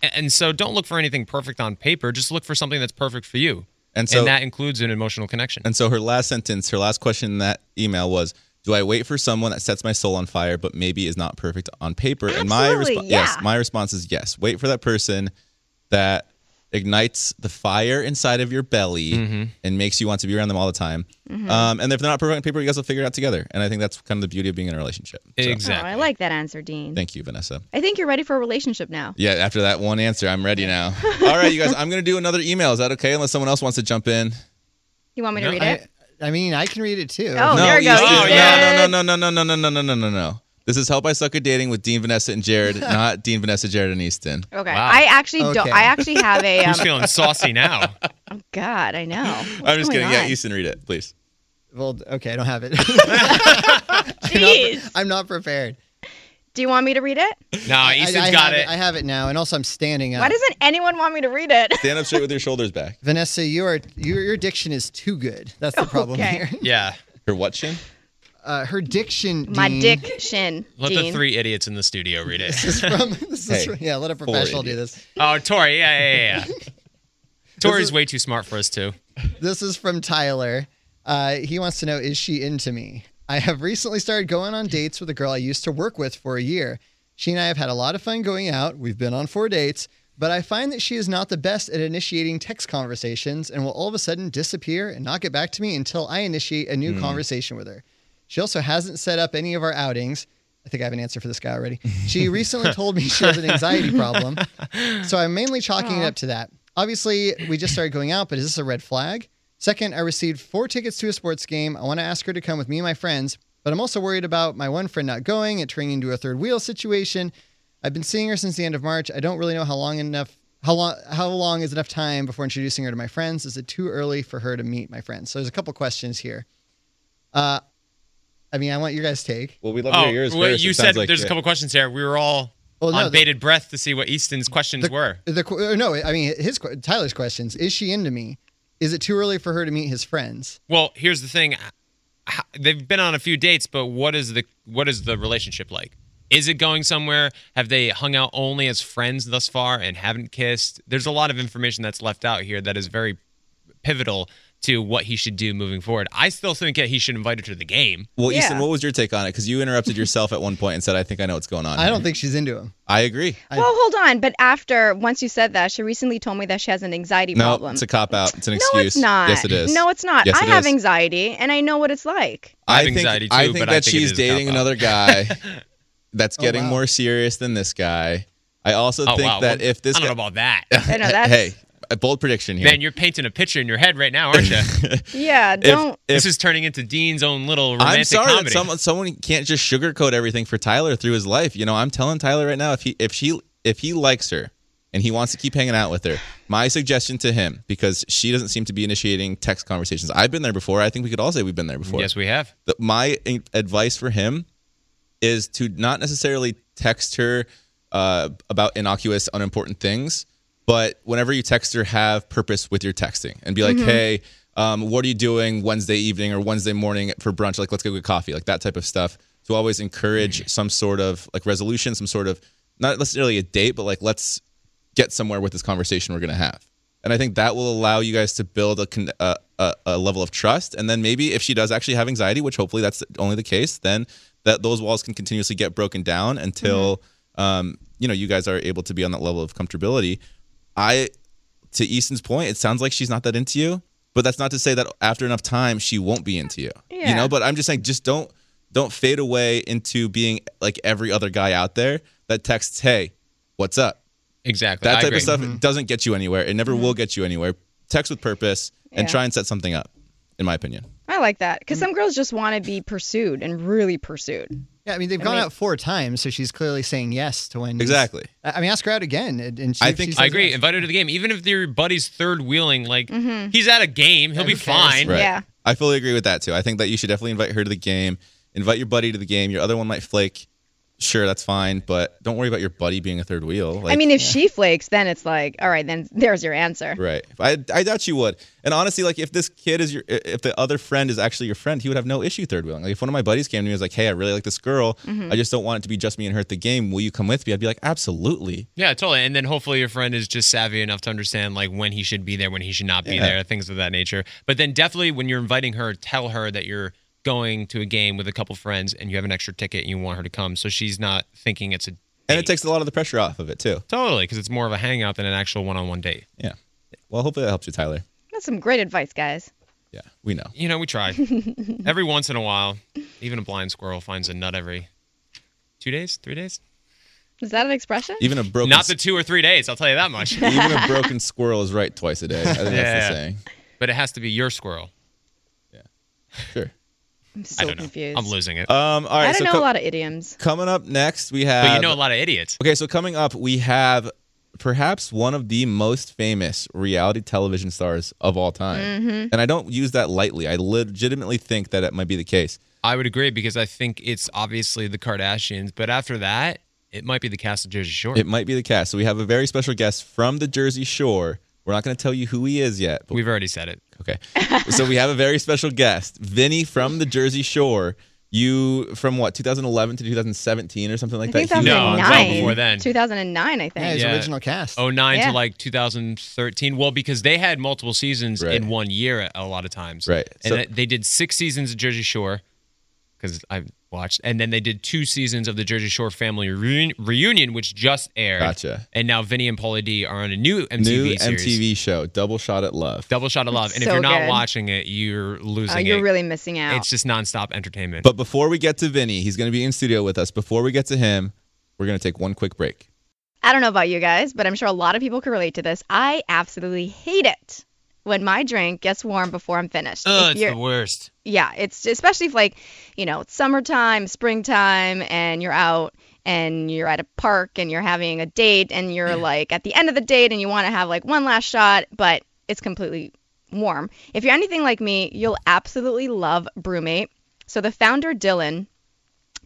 A- And so don't look for anything perfect on paper, just look for something that's perfect for you. And so- that includes an emotional connection. And so her last sentence, her last question in that email was, "Do I wait for someone that sets my soul on fire, but maybe is not perfect on paper?" and my Absolutely, response, yes, my response is yes. Wait for that person that ignites the fire inside of your belly Mm-hmm. and makes you want to be around them all the time. Mhm. Um, and if they're not perfect on paper, you guys will figure it out together. And I think that's kind of the beauty of being in a relationship. So, Oh, I like that answer, Dean. Thank you, Vanessa. I think you're ready for a relationship now. Yeah, after that one answer, I'm ready now. all right, you guys, I'm going to do another email. Is that okay? Unless someone else wants to jump in. You want me to read it? I mean, I can read it too. Oh, no, there we go. Easton, Easton. no, no, no, no, no, no, no, no, no, no, no, no. This is Help I Suck at Dating with Dean, Vanessa, and Jared, not Dean, Vanessa, Jared, and Easton. Okay. I actually don't. I actually have a. Um, Who's feeling saucy now? Oh God, I know. I'm just going kidding. Yeah. Easton, read it, please. Well, okay, I don't have it. Jeez. I'm, not, I'm not prepared. Do you want me to read it? No, I- Easton's I got have it. I have it now, and also I'm standing up. Why doesn't anyone want me to read it? Stand up straight with your shoulders back. Vanessa, you are your your diction is too good. That's the problem Okay. here. Yeah. Her what chin? Uh, her diction. My Dean- dick shin. Let Dean. the three idiots in the studio read it. This is from. This is Hey, from- yeah, let a professional do this. Oh, Tori. Yeah, yeah, yeah. yeah. Tori's is- way too smart for us too. This is from Tyler. Uh, he wants to know Is she into me? I have recently started going on dates with a girl I used to work with for a year. She and I have had a lot of fun going out. We've been on four dates, but I find that she is not the best at initiating text conversations and will all of a sudden disappear and not get back to me until I initiate a new Hmm. conversation with her. She also hasn't set up any of our outings. I think I have an answer for this guy already. She recently told me she has an anxiety problem. So I'm mainly chalking it up to that. Obviously, we just started going out, but is this a red flag? Second, I received four tickets to a sports game. I want to ask her to come with me and my friends, but I'm also worried about my one friend not going, it turning into a third wheel situation. I've been seeing her since the end of March. I don't really know how long enough how long how long is enough time before introducing her to my friends? Is it too early for her to meet my friends? So there's a couple questions here. Uh I mean, I want your guys' take. Well, we love Oh, to hear yours well, first. you It said like- there's a couple questions here. We were all Well, no, on the- bated breath to see what Easton's questions were. The qu- uh, no, I mean his Tyler's questions. Is she into me? Is it too early for her to meet his friends? Well, here's the thing. They've been on a few dates, but what is the what is the relationship like? Is it going somewhere? Have they hung out only as friends thus far and haven't kissed? There's a lot of information that's left out here that is very pivotal to what he should do moving forward. I still think that he should invite her to the game. Well, Easton, what was your take on it? Because you interrupted yourself at one point and said, "I think I know what's going on." I don't think she's into him. I agree. well, hold on. But after once you said that, she recently told me that she has an anxiety No, problem. it's a cop out. It's an excuse. no, excuse. it's not. Yes, it is. No, it's not. Yes, I it have is. anxiety, and I know what it's like. I have think, anxiety I too, think but I that think it she's is a dating cop-out. another guy that's Oh, getting wow. more serious than this guy. I also Oh, think wow. that Well, if this I don't guy- know about that. I know, that's- hey, a bold prediction here. Man, you're painting a picture in your head right now, aren't you? Yeah, don't. this is turning into Dean's own little romantic I'm sorry comedy. that someone someone can't just sugarcoat everything for Tyler through his life. You know, I'm telling Tyler right now if he if she if he likes her and he wants to keep hanging out with her, my suggestion to him because she doesn't seem to be initiating text conversations. I've been there before. I think we could all say we've been there before. Yes, we have. The- my in- advice for him is to not necessarily text her uh, about innocuous, unimportant things, but whenever you text her, have purpose with your texting and be like, Mhm. hey, um, what are you doing Wednesday evening or Wednesday morning for brunch? Like, let's go get coffee, like that type of stuff. To always encourage some sort of like resolution, some sort of not necessarily a date, but like let's get somewhere with this conversation we're going to have. And I think that will allow you guys to build a, con- a, a, a level of trust. And then maybe if she does actually have anxiety, which hopefully that's only the case, then that those walls can continuously get broken down until um, you know you guys are able to be on that level of comfortability. I, to Easton's point, it sounds like she's not that into you, but that's not to say that after enough time she won't be into you. Yeah. You know, but I'm just saying, just don't don't fade away into being like every other guy out there that texts, "Hey, what's up?" Exactly. That type of stuff mm-hmm. doesn't get you anywhere. It never will mm-hmm. get you anywhere. Text with purpose and Yeah. try and set something up, in my opinion. I like that because some girls just want to be pursued and really pursued. Yeah, I mean they've I gone mean- out four times, so she's clearly saying yes to when. Exactly. I I mean, ask her out again, and and see if she I agree. yes. Invite her to the game, even if your buddy's third wheeling. Like Mm-hmm. he's at a game, he'll be fine. Right. I fully agree with that too. I think that you should definitely invite her to the game. Invite your buddy to the game. Your other one might flake. Sure, that's fine, but don't worry about your buddy being a third wheel. Like, I mean, if she flakes, then it's like, all right, then there's your answer. Right. I, I doubt you would. And honestly, like if this kid is your, if the other friend is actually your friend, he would have no issue third wheeling. Like if one of my buddies came to me and was like, "Hey, I really like this girl. Mhm. I just don't want it to be just me and her at the game. Will you come with me?" I'd be like, "Absolutely." Yeah, totally. And then hopefully your friend is just savvy enough to understand like when he should be there, when he should not be Yeah. there, things of that nature. But then definitely when you're inviting her, tell her that you're going to a game with a couple friends and you have an extra ticket and you want her to come, so she's not thinking it's a And it takes a lot of the pressure off of it too. totally because it's more of a hangout than an actual one-on-one date. Yeah. Well, hopefully that helps you, Tyler. That's some great advice, guys. Yeah, we know. You know, we try. every once in a while, even a blind squirrel finds a nut every two days, three days. Is that an expression? Even a broken Not the two or three days. I'll tell you that much. even a broken squirrel is right twice a day. I think that's Yeah. the saying. But it has to be your squirrel. Yeah, sure. I'm I so don't know. confused. I'm losing it. Um. All right. I don't so know co- a lot of idioms. Coming up next, we have. But you know a lot of idiots. Okay, so coming up, we have perhaps one of the most famous reality television stars of all time. Mhm. And I don't use that lightly. I legitimately think that it might be the case. I would agree because I think it's obviously the Kardashians, but after that, it might be the cast of Jersey Shore. It might be the cast. So we have a very special guest from the Jersey Shore. We're not going to tell you who he is yet. But We've already said it. Okay. so we have a very special guest, Vinny from the Jersey Shore. You from what 2011 to 2017 or something like I think that. He was No, well 2009. before then. 2009, I think. Yeah, his original cast. 09 Yeah. to like 2013. Well, because they had multiple seasons Right. in one year a lot of times. Right. And So- they- they did six seasons of Jersey Shore because I watched. And then they did two seasons of the Jersey Shore Family Reun- Reunion, which just aired. Gotcha. And now Vinny and Paulie D are on a new MTV new series. MTV show, Double Shot at Love. Double Shot of Love. And if you're not good. watching it, you're losing Oh, you're it. really missing out. It's just nonstop entertainment. But before we get to Vinny, he's going to be in studio with us. Before we get to him, we're going to take one quick break. I don't know about you guys, but I'm sure a lot of people can relate to this. I absolutely hate it when my drink gets warm before I'm finished. oh, If it's the worst. yeah, it's especially if like, you know, it's summertime, springtime, and you're out and you're at a park and you're having a date and you're like at the end of the date and you want to have like one last shot, but it's completely warm. If you're anything like me, you'll absolutely love BruMate. So the founder Dylan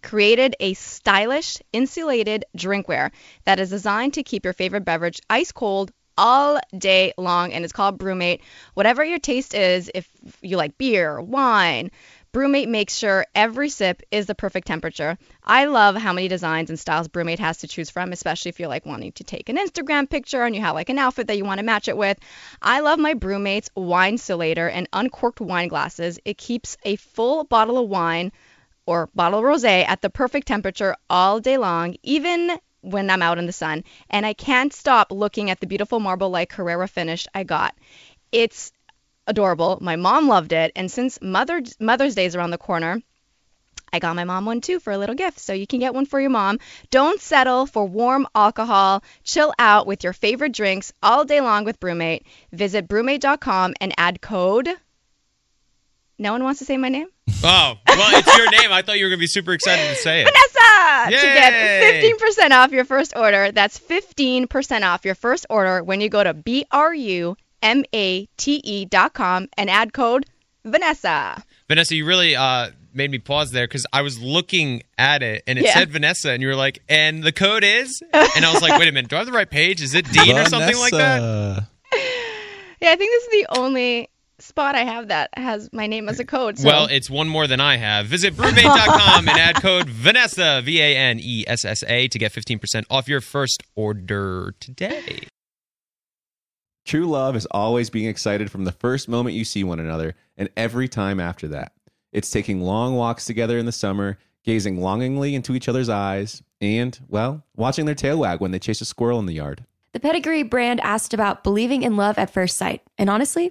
created a stylish insulated drinkware that is designed to keep your favorite beverage ice cold all day long and it's called BruMate. Whatever your taste is, if you like beer, wine, BruMate makes sure every sip is the perfect temperature. I love how many designs and styles BruMate has to choose from, especially if you're like wanting to take an Instagram picture and you have like an outfit that you want to match it with. I love my BruMate's wine insulator and uncorked wine glasses. It keeps a full bottle of wine or bottle of rosé at the perfect temperature all day long, even when I'm out in the sun. And I can't stop looking at the beautiful marble like Carrara finish I got. It's adorable. My mom loved it, and since Mother Mother's Day is around the corner, I got my mom one too for a little gift. So you can get one for your mom. Don't settle for warm alcohol. Chill out with your favorite drinks all day long with BruMate. Visit brumate.com and add code. No one wants to say my name? Oh, well, it's your name. I thought you were going to be super excited to say it. Vanessa to get 15% off your first order. That's 15% off your first order when you go to B R U M A T E dot com and add code Vanessa. Vanessa, you really uh, made me pause there because I was looking at it and it Yeah. said Vanessa, and you were like, and the code is? And I was like, wait a minute, do I have the right page? Is it Dean or something like that? Yeah, I think this is the only spot I have that has my name as a code. So. Well, it's one more than I have. Visit brumate.com and add code Vanessa, V A N E S S A, to get 15% off your first order today. True love is always being excited from the first moment you see one another and every time after that. It's taking long walks together in the summer, gazing longingly into each other's eyes, and, well, watching their tail wag when they chase a squirrel in the yard. The Pedigree brand asked about believing in love at first sight. And honestly,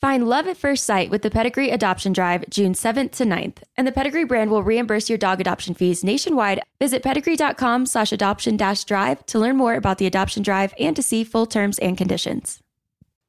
Find love at first sight with the Pedigree Adoption Drive June 7th to 9th, and the Pedigree brand will reimburse your dog adoption fees nationwide. Visit pedigree.com slash adoption dash drive to learn more about the adoption drive and to see full terms and conditions.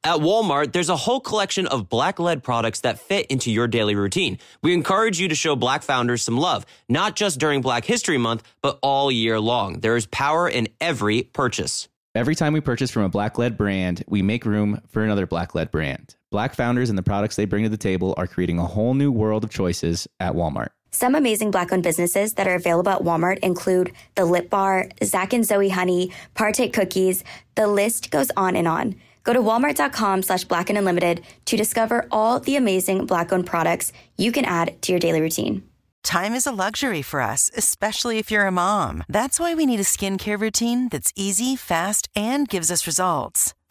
At Walmart, there's a whole collection of black led products that fit into your daily routine. We encourage you to show black founders some love, not just during Black History Month, but all year long. There is power in every purchase. Every time we purchase from a black led brand, we make room for another black led brand. Black founders and the products they bring to the table are creating a whole new world of choices at Walmart. Some amazing black owned businesses that are available at Walmart include The Lip Bar, Zach and Zoe Honey, Partake Cookies. The list goes on and on. Go to walmart.com slash black and unlimited to discover all the amazing black owned products you can add to your daily routine. Time is a luxury for us, especially if you're a mom. That's why we need a skincare routine that's easy, fast, and gives us results.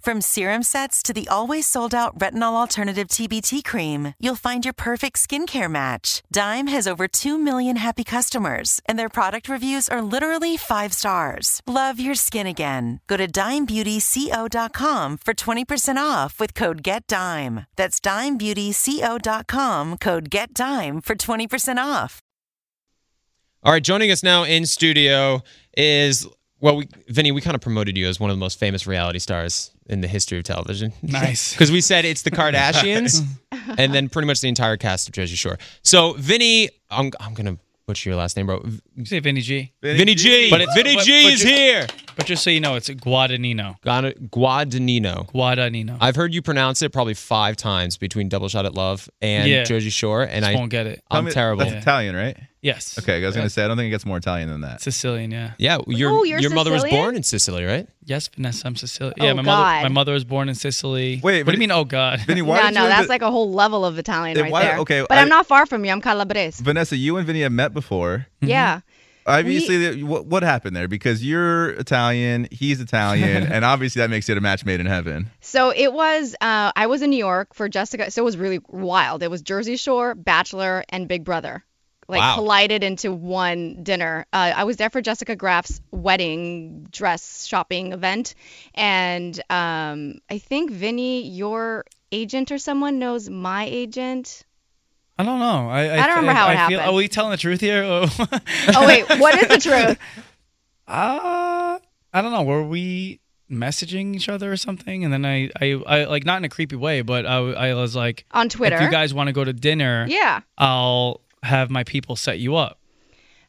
From serum sets to the always sold out retinol alternative TBT cream, you'll find your perfect skincare match. Dime has over 2 million happy customers, and their product reviews are literally five stars. Love your skin again. Go to dimebeautyco.com for 20% off with code GETDIME. That's dimebeautyco.com, code GETDIME for 20% off. All right, joining us now in studio is well, we, Vinny, we kind of promoted you as one of the most famous reality stars in the history of television. Nice. Because we said it's the Kardashians and then pretty much the entire cast of Jersey Shore. So, Vinny, I'm, I'm going to butcher your last name, bro. You say Vinny G. Vinny, G. But it's- Vinny but- G but is ju- here. But just so you know, it's Guadagnino. Guadagnino. Guadagnino. I've heard you pronounce it probably five times between Double Shot at Love and Yeah. Jersey Shore, and Just I won't get it. I'm Tell me- terrible. That's Italian, right? Yes. Okay, I was going to say, I don't think it gets more Italian than that. Sicilian, yeah. Yeah, your Oh, you're your mother was Sicilian? born in Sicily, right? Yes, Vanessa, I'm Sicilian. Oh, yeah, my mother. My mother was born in Sicily. Wait, what do you mean? Oh God. Vinny, why no, did no, you that's and Vi- like a whole level of Italian Then right why- there. okay, but I- I'm not far from you. I'm Calabrese. Vanessa, you and Vinny have met before. Yeah. Obviously, what, what happened there? Because you're Italian, he's Italian, and obviously that makes it a match made in heaven. So it was. Uh, I was in New York for Jessica. So it was really wild. It was Jersey Shore, Bachelor, and Big Brother, like Wow. collided into one dinner. Uh, I was there for Jessica Graf's wedding dress shopping event, and um, I think Vinny, your agent or someone knows my agent. I don't know. I I, I don't remember how it I feel, happened. Are we telling the truth here? Oh, Oh wait, what is the truth? Uh, I don't know. Were we messaging each other or something? And then I, I, I like not in a creepy way, but I, I was like On Twitter? If you guys want to go to dinner, Yeah. I'll have my people set you up.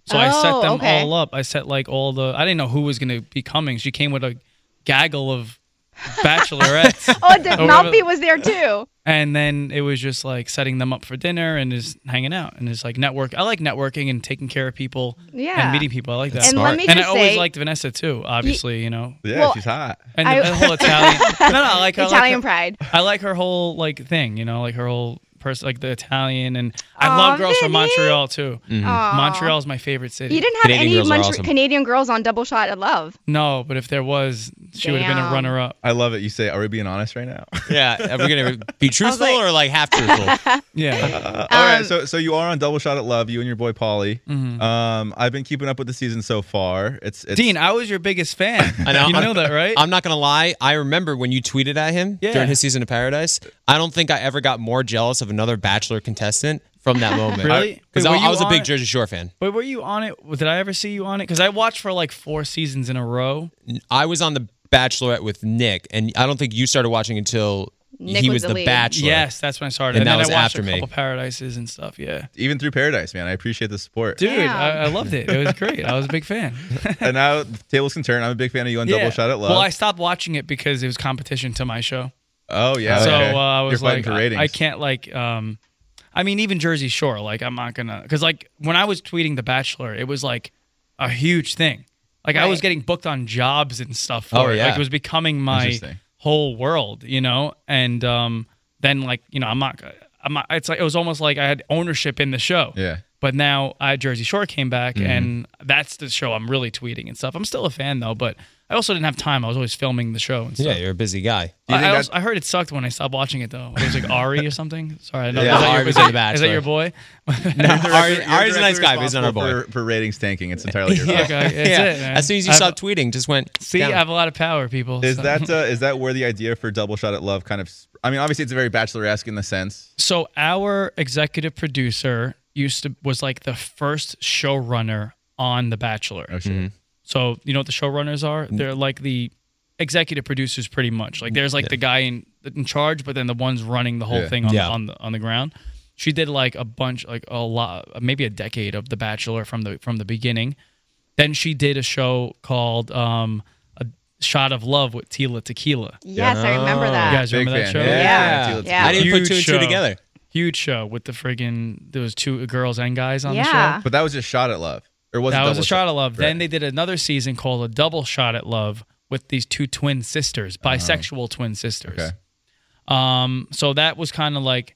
So I set Oh, them okay. all up. I set like all the. I didn't know who was gonna be coming. She came with a gaggle of Bachelorette. Oh, the Or Malfi whatever. was there too. And then it was just like setting them up for dinner and just hanging out and just like network. I like networking and taking care of people Yeah. and meeting people. I like that. That's And let smart. me and I always say- liked Vanessa too. Obviously, you know. Yeah, Well, she's hot. And the, I- the whole Italian. no, no, I like I like Italian her- pride. I like her whole like thing. You know, like her whole person, like the Italian, and I Aw, love girls from Vinny. Montreal too. Mhm. Aw. Montreal is my favorite city. You didn't have any Montr- Canadian girls on Double Shot at Love. No, but if there was, she would have been a Damn. runner up. I love it. You say, "Are we being honest right now?" Yeah, are we gonna be truthful or like half truthful? Yeah. Uh, all right, Um, so so you are on Double Shot at Love, you and your boy Paulie. Mhm. Um, I've been keeping up with the season so far. It's, it's Dean, I was your biggest fan. I know. You I'm- know that, right? I'm not gonna lie. I remember when you tweeted at him Yeah. during his season of Paradise. I don't think I ever got more jealous of another Bachelor contestant from that moment. Really? Because I, I was a big it? Jersey Shore fan. But were you on it? Did I ever see you on it? Because I watched for like four seasons in a row. I was on the Bachelorette with Nick, and I don't think you started watching until Nick he was was the the. Bachelor. Yes, that's when I started. And And, that then was I watched after a me. couple Paradises and stuff. Yeah. even through Paradise, man. I appreciate the support. Dude, I, I loved it. It was great. I was a big fan. and now the tables can turn. I'm a big fan of you on Double Shot at Love. Well, I stopped watching it because it was competition to my show. Oh yeah. so okay. uh, I You're was like, I. I can't like. um I mean, even Jersey Shore. Like, I'm not gonna because like when I was tweeting The Bachelor, it was like a huge thing. Like I was getting booked on jobs and stuff. For Oh, it. yeah. Like it was becoming my whole world, you know. And um then like you know, I'm not. I'm not. It's like it was almost like I had ownership in the show. Yeah. But now I Jersey Shore came back, and that's the show I'm really tweeting and stuff. I'm still a fan though, but I also didn't have time. I was always filming the show and stuff. Yeah, you're a busy guy. I, I, also, I heard it sucked when I stopped watching it though. It was like Ari or something. Sorry, I know. Yeah, is, that Ari your, was is, in that, The is that your boy? No, Ari, You're Ari's a nice guy, but he's not our boy. For, for ratings tanking, it's entirely your Yeah, fault. okay, that's yeah. it, man. As soon as you I've- stopped tweeting, just went. See, down. I have a lot of power, people. Is so. that uh, is that where the idea for Double Shot at Love kind of? I mean, obviously it's a very Bachelor-esque in the sense. So our executive producer used to was like the first showrunner on The Bachelor. Oh shit. Mm-hmm. So you know what the showrunners are? They're like the executive producers, pretty much. Like there's like the guy in in charge, but then the ones running the whole Yeah. thing on Yeah. the, on the on the ground. She did like a bunch, like a lot, maybe a decade of The Bachelor from the from the beginning. Then she did a show called um, a Shot of Love with Tila Tequila. Yes, I remember You that. guys Big remember that show? Yeah. Yeah. Yeah. I didn't put Huge two and two together. Huge show with the friggin' there was two girls and guys on the Yeah. show. But that was just Shot at Love, or was it that was a shot of love. Right. Then they did another season called a double shot at love with these two twin sisters, bisexual twin sisters. Okay. Um, so that was kind of like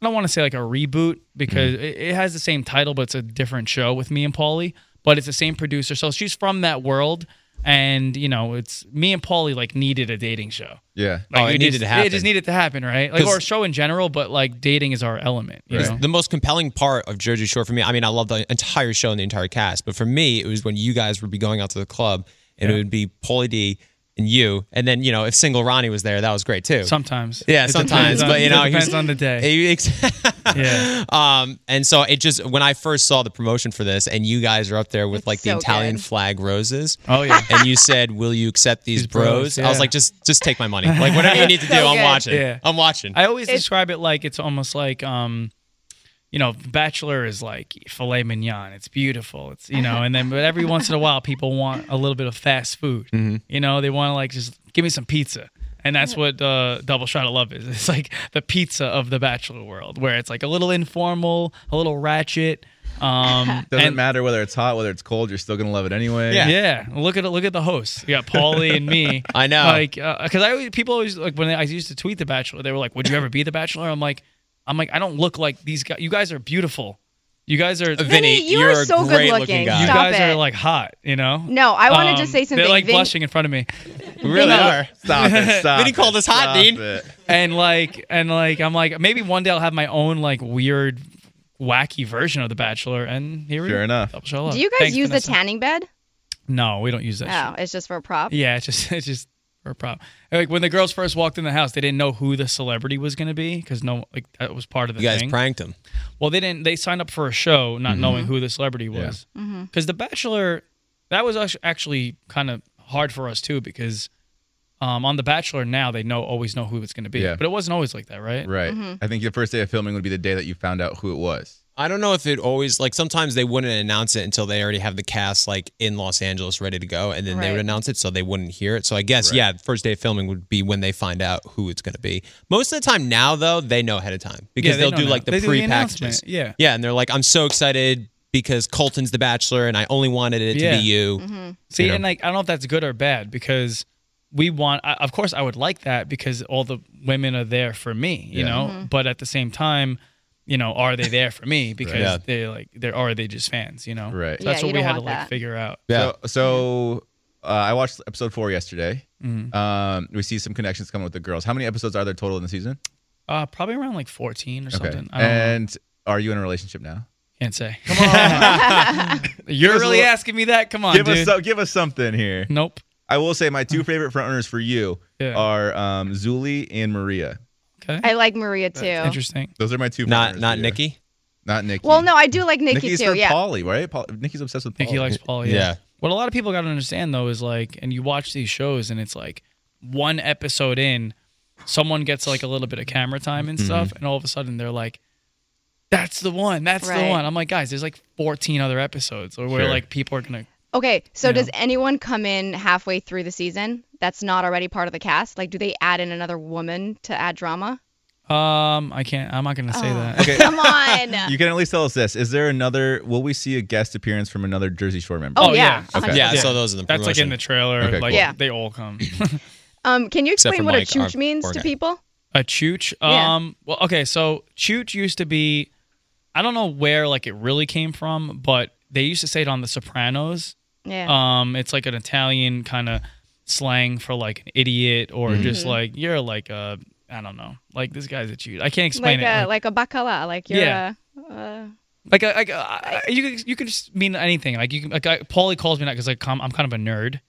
I don't want to say like a reboot because Mm-hmm. it, it has the same title, but it's a different show with me and Paulie. But it's the same producer, so she's from that world, and you know, it's me and Paulie like needed a dating show. Yeah. Oh, we it needed just- to happen. It just needed to happen, right? Like or a show in general, but like dating is our element. You Right. know? The most compelling part of Jersey Shore for me, I mean, I love the entire show and the entire cast, but for me, it was when you guys would be going out to the club and it would be Paulie D and you. And then, you know, if single Ronnie was there, that was great too. Sometimes, yeah, It sometimes, on- but you it know, depends he's- on the day. he- ex- Yeah. Um, and so it just when I first saw the promotion for this, and you guys are up there with It's like the so Italian good. flag roses. Oh yeah. And you said, "Will you accept these, These bros, bros?" I was like, "Just, just take my money. Like whatever you need to do, So I'm watching. Yeah. I'm watching." I always It- describe it like it's almost like um you know, Bachelor is like filet mignon. It's beautiful. It's you know, and then but every once in a while people want a little bit of fast food. You know, they want to like just give me some pizza. And that's what uh, Double Shot of Love is. It's like the pizza of the Bachelor world, where it's like a little informal, a little ratchet. Um, Doesn't and- matter whether it's hot, whether it's cold. You're still gonna love it anyway. Yeah. yeah, look at it. look at the hosts. You got Paulie and me. I know. like because I always, people always like when I used to tweet the Bachelor, they were like, "Would you ever be the Bachelor?" I'm like, I'm like, I don't look like these guys. You guys are beautiful. You guys are. Vinny, Vinny, you you're are so good looking looking. guy. you Stop guys it. are like hot. You know. No, I want to Um, just say something. They're like Vin- blushing in front of me, We really No. are. Stop it. Stop. Vinny it, called us hot, stop Dean. it. and like and like I'm like maybe one day I'll have my own like weird, wacky version of the Bachelor. And here we Sure go. enough. Double Shot of Do you guys Thanks, use Vanessa. the tanning bed? No, we don't use that. shit. Oh, it's just for a prop. Yeah, it's just it's just for a problem. Like when the girls first walked in the house, they didn't know who the celebrity was going to be because no, like that was part of the You guys thing. pranked him. well, they didn't. They signed up for a show not knowing who the celebrity was. Mm-hmm. Because The Bachelor, that was actu- actually kind of hard for us too because um, on The Bachelor now they know always know who it's going to be. Yeah. But it wasn't always like that, right? Right. Mm-hmm. I think the first day of filming would be the day that you found out who it was. I don't know if it always like sometimes they wouldn't announce it until they already have the cast like in Los Angeles ready to go, and then they would announce it so they wouldn't hear it. So I guess Right. yeah, first day of filming would be when they find out who it's going to be. Most of the time now though, they know ahead of time because Yeah, they they'll do now. like the They pre announcement, packages. yeah. yeah, and they're like, I'm so excited because Colton's the Bachelor, and I only wanted it Yeah. to be you. Mm-hmm. See, You know? and like I don't know if that's good or bad because we want. I, of course, I would like that because all the women are there for me, you Yeah. know. Mhm. But at the same time, you know, are they there for me because Yeah. they like they're or are they just fans, you know? Right. So that's Yeah, what we had to want like that. figure out. Yeah. So, so uh, I watched episode four yesterday. Mhm. Um, we see some connections coming with the girls. How many episodes are there total in the season? Uh, probably around like fourteen or something. I don't know. And are you in a relationship now? Can't say. Come on. You're Give us a really little- asking me that? Come on, give dude. us so, give us something here. Nope. I will say my two favorite frontrunners for you Yeah. are um, Zuli and Maria. Okay. I like Maria uh, too. Interesting. Those are my two. Not not for you. Nikki. Not Nikki. Well, no, I do like Nikki Nikki's too. for yeah. Paulie, right? Paul, Nikki's obsessed with Paulie. Nikki likes Paul. Yeah. Yeah. What a lot of people got to understand though is like, and you watch these shows and it's like one episode in, someone gets like a little bit of camera time and mm-hmm. stuff, and all of a sudden they're like, "That's the one. That's the one." I'm like, guys, there's like 14 other episodes where Sure. like people are gonna. Okay, so you does know. anyone come in halfway through the season that's not already part of the cast? Like, do they add in another woman to add drama? Um, I can't. I'm not gonna say Oh. that. Okay. Come on. You can at least tell us this: Is there another? Will we see a guest appearance from another Jersey Shore member? Oh, yeah. Okay. Yeah, I saw those in the That's like in the trailer. Okay, like cool. Yeah. they all come. um, can you explain what a Mike, our chooch means to guy. people? A chooch. Yeah. Um. Well, okay. So chooch used to be, I don't know where like it really came from, but they used to say it on The Sopranos. Yeah. Um. It's like an Italian kind of slang for like an idiot or Mm-hmm. just like you're like a I don't know like this guy's a chooch. I can't explain like it. a like a bacala, like you're Yeah. a, uh, like a, like a, I- you can you can just mean anything. Like you can like I, Paulie calls me that because like I'm, I'm kind of a nerd.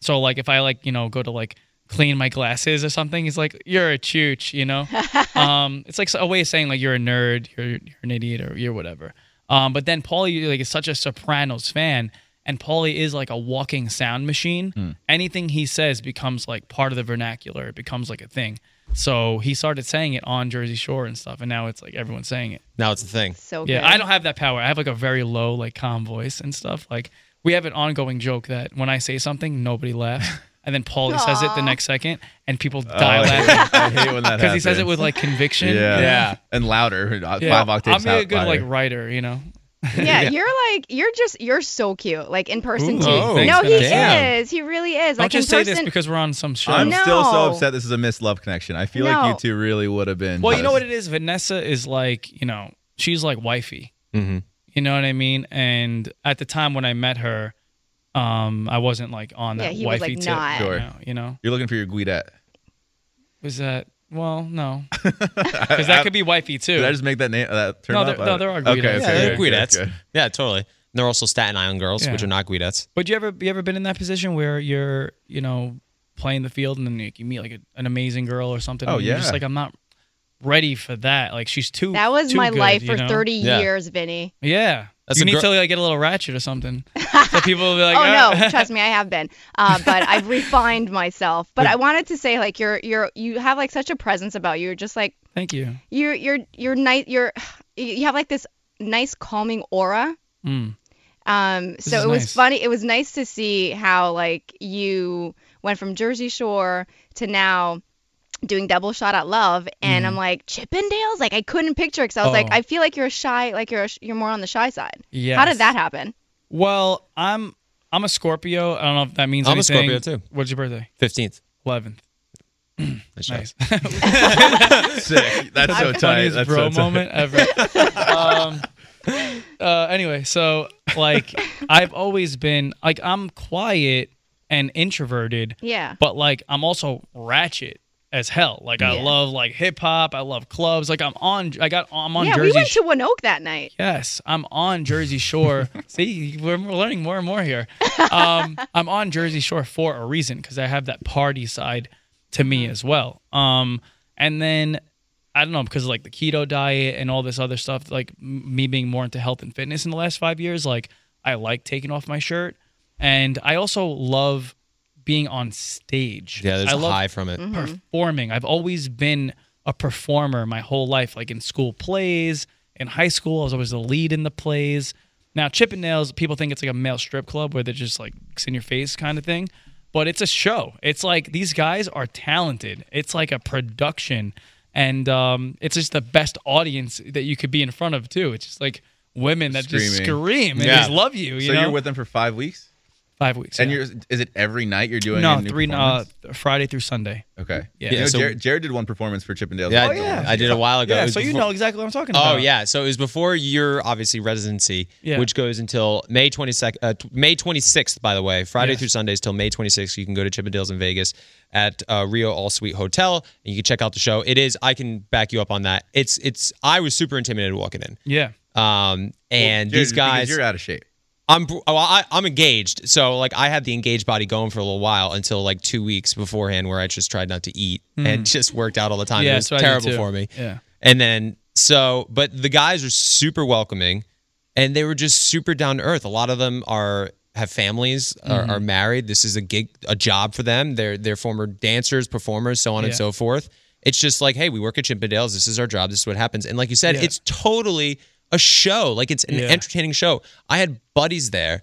So like if I like you know go to like clean my glasses or something, he's like you're a chooch, you know. um, it's like a way of saying like you're a nerd, you're you're an idiot, or you're whatever. Um, but then Paulie like is such a Sopranos fan, and Paulie is like a walking sound machine. Hmm. Anything he says becomes like part of the vernacular. It becomes like a thing. So he started saying it on Jersey Shore and stuff, and now it's like everyone's saying it. Now it's a thing. so Yeah, good. I don't have that power. I have like a very low, like calm voice and stuff. Like we have an ongoing joke that when I say something, nobody laughs, and then Paulie says it the next second, and people Oh, die I laughing I hate when that because he says it with like conviction. Yeah. Yeah. And louder. Yeah. Five octaves. I'm a out good like writer, you know. yeah, you're like you're just you're so cute, like in person Ooh, too. oh, no, he Vanessa. is. He really is. Don't Like just in say person. this because we're on some show. I'm No. still so upset this is a missed love connection. I feel like you two really would have been. well, you know what it is. Vanessa is like, you know, she's like wifey. Mm-hmm. You know what I mean? And at the time when I met her, um, I wasn't like on that Yeah, that he was, wifey like, tip. not. You Sure. know, you know? You're looking for your Guidette. Was that? Well, no, because that could be wifey too. Did I just make that name? Uh, that turn No, up? there- no, uh, there are Okay, Guidettes. okay, Yeah, they're good, good, Guidettes. good. Yeah, totally. And they're also Staten Island girls, Yeah. which are not Guidettes. But you ever you ever been in that position where you're you know playing the field and then you, you meet like a, an amazing girl or something? Oh, and you're yeah. just like I'm not ready for that. Like she's too. that was too my good, life you for know? 30 Yeah. years, Vinny. Yeah, That's you a need gr- to like get a little ratchet or something. so people will be like, oh "Ah." no, trust me, I have been. Uh, but I've refined myself. But I wanted to say, like, you're you're you have like such a presence about you. You're just like Thank you. you're you're you're nice. You're you have like this nice calming aura. Mm. Um, so is it was funny. It was nice to see how like you went from Jersey Shore to now doing double shot at love, and I'm like Chippendales. Like I couldn't picture because I was like, Mm-hmm. Oh. I feel like you're a shy, like you're a, sh- you're more on the shy side. Yeah how did that happen? Well, I'm I'm a Scorpio. I don't know if that means I'm a. Scorpio, too. What's your birthday? 15th. Eleventh. Nice. Nice. Sick. That's so tight. That's bro so tight. moment ever. um, uh, anyway, so like I've always been like I'm quiet and introverted, Yeah. but like I'm also ratchet as hell. Like I love like hip hop. I love clubs. Like I'm on. I got. I'm on yeah, Jersey. we went to Winoke that night. Yes, I'm on Jersey Shore. See, we're, we're learning more and more here. Um, I'm on Jersey Shore for a reason because I have that party side to me as well. Um, and then I don't know because like the keto diet and all this other stuff. Like m- me being more into health and fitness in the last five years, like I like taking off my shirt, and I also love being on stage. Yeah, there's I a love high from it. performing. I've always been a performer my whole life, like in school plays in high school. I was always the lead in the plays. Now Chippendales, people think it's like a male strip club where they're just like it's in your face kind of thing, but it's a show. It's like these guys are talented. It's like a production, and um, it's just the best audience that you could be in front of too. It's just like women that just Screaming. scream and Yeah. just love you. You so know, you're with them for five weeks. Five weeks. And yeah. you're is it every night you're doing no a new three performance? uh, Friday through Sunday. Okay. Yeah. You know, so- Jared, Jared did one performance for Chippendales. Yeah, Oh, yeah. I did a while ago. Yeah, was so you know exactly what I'm talking about. Oh yeah, so it was before your obviously residency, Yeah. which goes until May 22nd, uh, May 26th. By the way, Friday Yes. through Sundays till May 26th. You can go to Chippendales in Vegas at uh, Rio All Suite Hotel, and you can check out the show. It is. I can back you up on that. It's. It's. I was super intimidated walking in. Yeah. Um, and Jared, these guys, you're out of shape. I'm oh, I, I'm engaged, so like I had the engaged body going for a little while until like two weeks beforehand, where I just tried not to eat Mm. and just worked out all the time. Yeah, it was that's what I did terrible for me. Yeah. And then so, but the guys are super welcoming, and they were just super down to earth. A lot of them are have families, are, Mhm. are married. This is a gig, a job for them. They're they're former dancers, performers, so on and so forth. It's just like, hey, we work at Chippendales. This is our job. This is what happens. And like you said, Yeah. it's totally a show. Like it's an Yeah. entertaining show. I had buddies there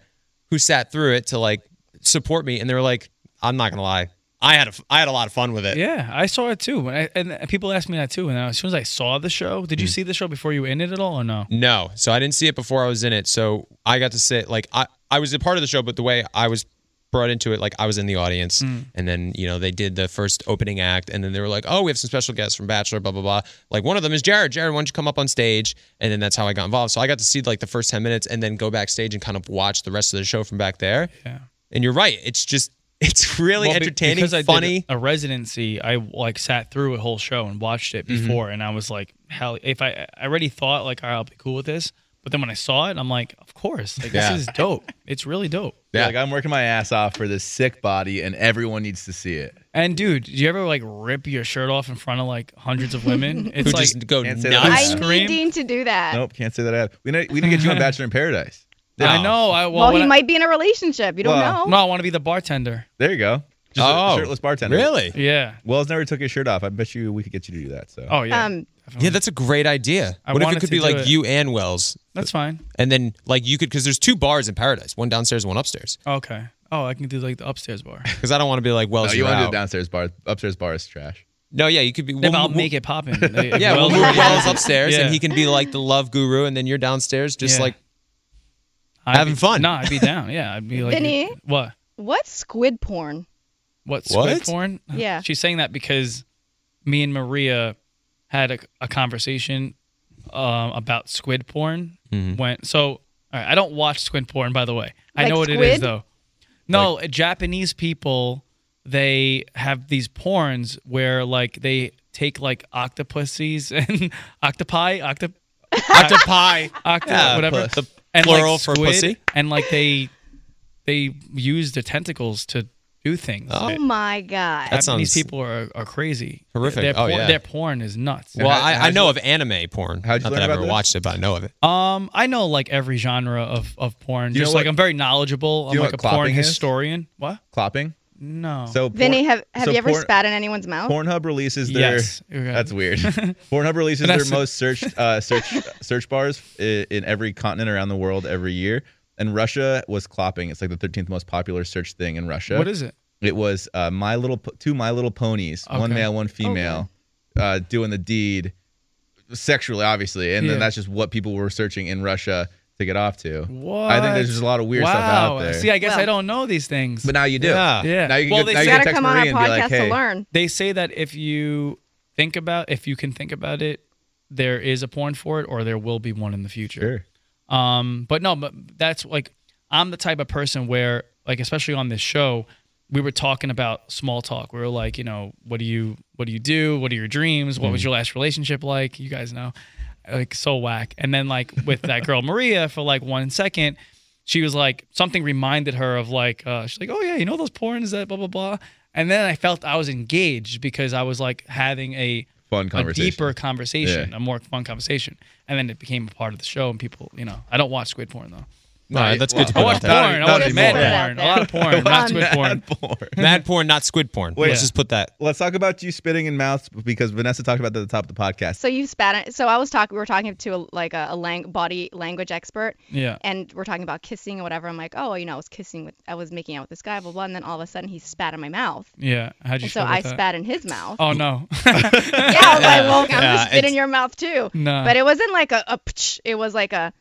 who sat through it to like support me, and they were like, I'm not gonna lie, I had a I had a lot of fun with it. Yeah, I saw it too. When I, and people asked me that too. And as soon as I saw the show, did you Mm. see the show before you were in it at all, or no? No, so I didn't see it before I was in it. So I got to sit like I I was a part of the show, but the way I was brought into it, like I was in the audience, Mm. and then you know they did the first opening act, and then they were like, "Oh, we have some special guests from Bachelor, blah blah blah." Like one of them is Jared. Jared, why don't you come up on stage? And then that's how I got involved. So I got to see like the first ten minutes, and then go backstage and kind of watch the rest of the show from back there. Yeah. And you're right. It's just it's really Well, entertaining, because I funny. Did a residency, I like sat through a whole show and watched it Mhm. before, and I was like, hell, if I I already thought like, right, I'll be cool with this. But then when I saw it, I'm like, of course, like Yeah. this is dope. It's really dope. Yeah. Like I'm working my ass off for this sick body, and everyone needs to see it. And dude, do you ever like rip your shirt off in front of like hundreds of women? It's Who like just go Can't say nuts. that. I Yeah. need scream. Dean to do that. Nope, can't say that. Ad. We need, we need to get you on Bachelor in Paradise. I know. I well, Well, he I- might be in a relationship. You don't Well, know. No, I want to be the bartender. There you go. Just Oh, a shirtless bartender. really? Yeah. Wells never took his shirt off. I bet you we could get you to do that. So. Oh yeah. Um, Yeah, that's a great idea. I what if it could be like it. you and Wells? That's fine. And then like you could because there's two bars in Paradise, one downstairs, one upstairs. Okay. Oh, I can do like the upstairs bar. Because I don't want to be like Wells. you you're want to do the downstairs bar. Upstairs bar is trash. No, yeah, you could be. Yeah, but I'll we'll- make it poppin'. Yeah, we'll move Wells upstairs, Yeah. and he can be like the love guru, and then you're downstairs, just Yeah. like I'd having be- fun. No, I'd be down. Yeah, I'd be like, Vinny? what? What's squid porn? What squid What? porn? Yeah. She's saying that because me and Maria had a, a conversation um, about squid porn. Mm-hmm. When so, all right, I don't watch squid porn, by the way. I Like know what it squid? is though. No, Japanese people they have these porns where like they take like octopuses and octopi, octop, octopi, octo, Yeah, whatever, puss. and Plural like for pussy? and like they they use their tentacles to do things. Oh It- my god. That Japanese sounds people are, are crazy. horrific. Their Oh, porn, yeah. their porn is nuts. Well, I, I know you- of anime porn. how'd you Not learn that I've about ever this? watched it, but I know of it. Um, I know like every genre of, of porn. You Just know like I'm very knowledgeable. I'm you know like a what porn is? historian. What? Clopping. No. So porn- Vinny, have have so you ever porn- spat in anyone's mouth? Pornhub releases their. Yes. Okay. That's weird. Pornhub releases their most searched uh, search search bars in, in every continent around the world every year. And Russia was clopping. It's like the 13th most popular search thing in Russia. what is it? It was uh, my little Po- two My Little Ponies, one male, one female, uh, doing the deed sexually, obviously, and Yeah. then that's just what people were searching in Russia to get off to. What? I think there's just a lot of weird wow. stuff out there. See, I guess I don't know these things. but now you do. Yeah. yeah. Now you can well, get, they now You you say, gotta text come on Marie our and podcast like, hey, to learn. they say that if you think about if you can think about it, there is a porn for it, or there will be one in the future. sure. Um, but no, but that's like I'm the type of person where, like, especially on this show, we were talking about small talk. We were like, you know, what do you what do you do? What are your dreams? What was your last relationship like? You guys know, like so whack. And then like with that girl Maria for like one second, she was like something reminded her of like uh, she's like, oh yeah, you know those porns that blah blah blah. And then I felt I was engaged because I was like having a Fun a deeper conversation, Yeah. a more fun conversation. And then it became a part of the show, and people, you know, I don't watch squid porn though. No, that's good to I put watch out there. porn. I watch mad porn. A lot of porn, not squid porn. Mad porn, not squid porn. Wait. Let's just put that. Let's talk about you spitting in mouths because Vanessa talked about that at the top of the podcast. So you spat. It. So I was talking. We were talking to a, like a, a lang- body language expert. Yeah. And we're talking about kissing or whatever. I'm like, oh, you know, I was kissing with, I was making out with this guy, blah blah. And then all of a sudden he spat in my mouth. Yeah. How'd you And so I that? spat in his mouth. Oh no. yeah, I was like, well, I'm Yeah, gonna spit in your mouth too. No. But it wasn't like a, a pch, it was like a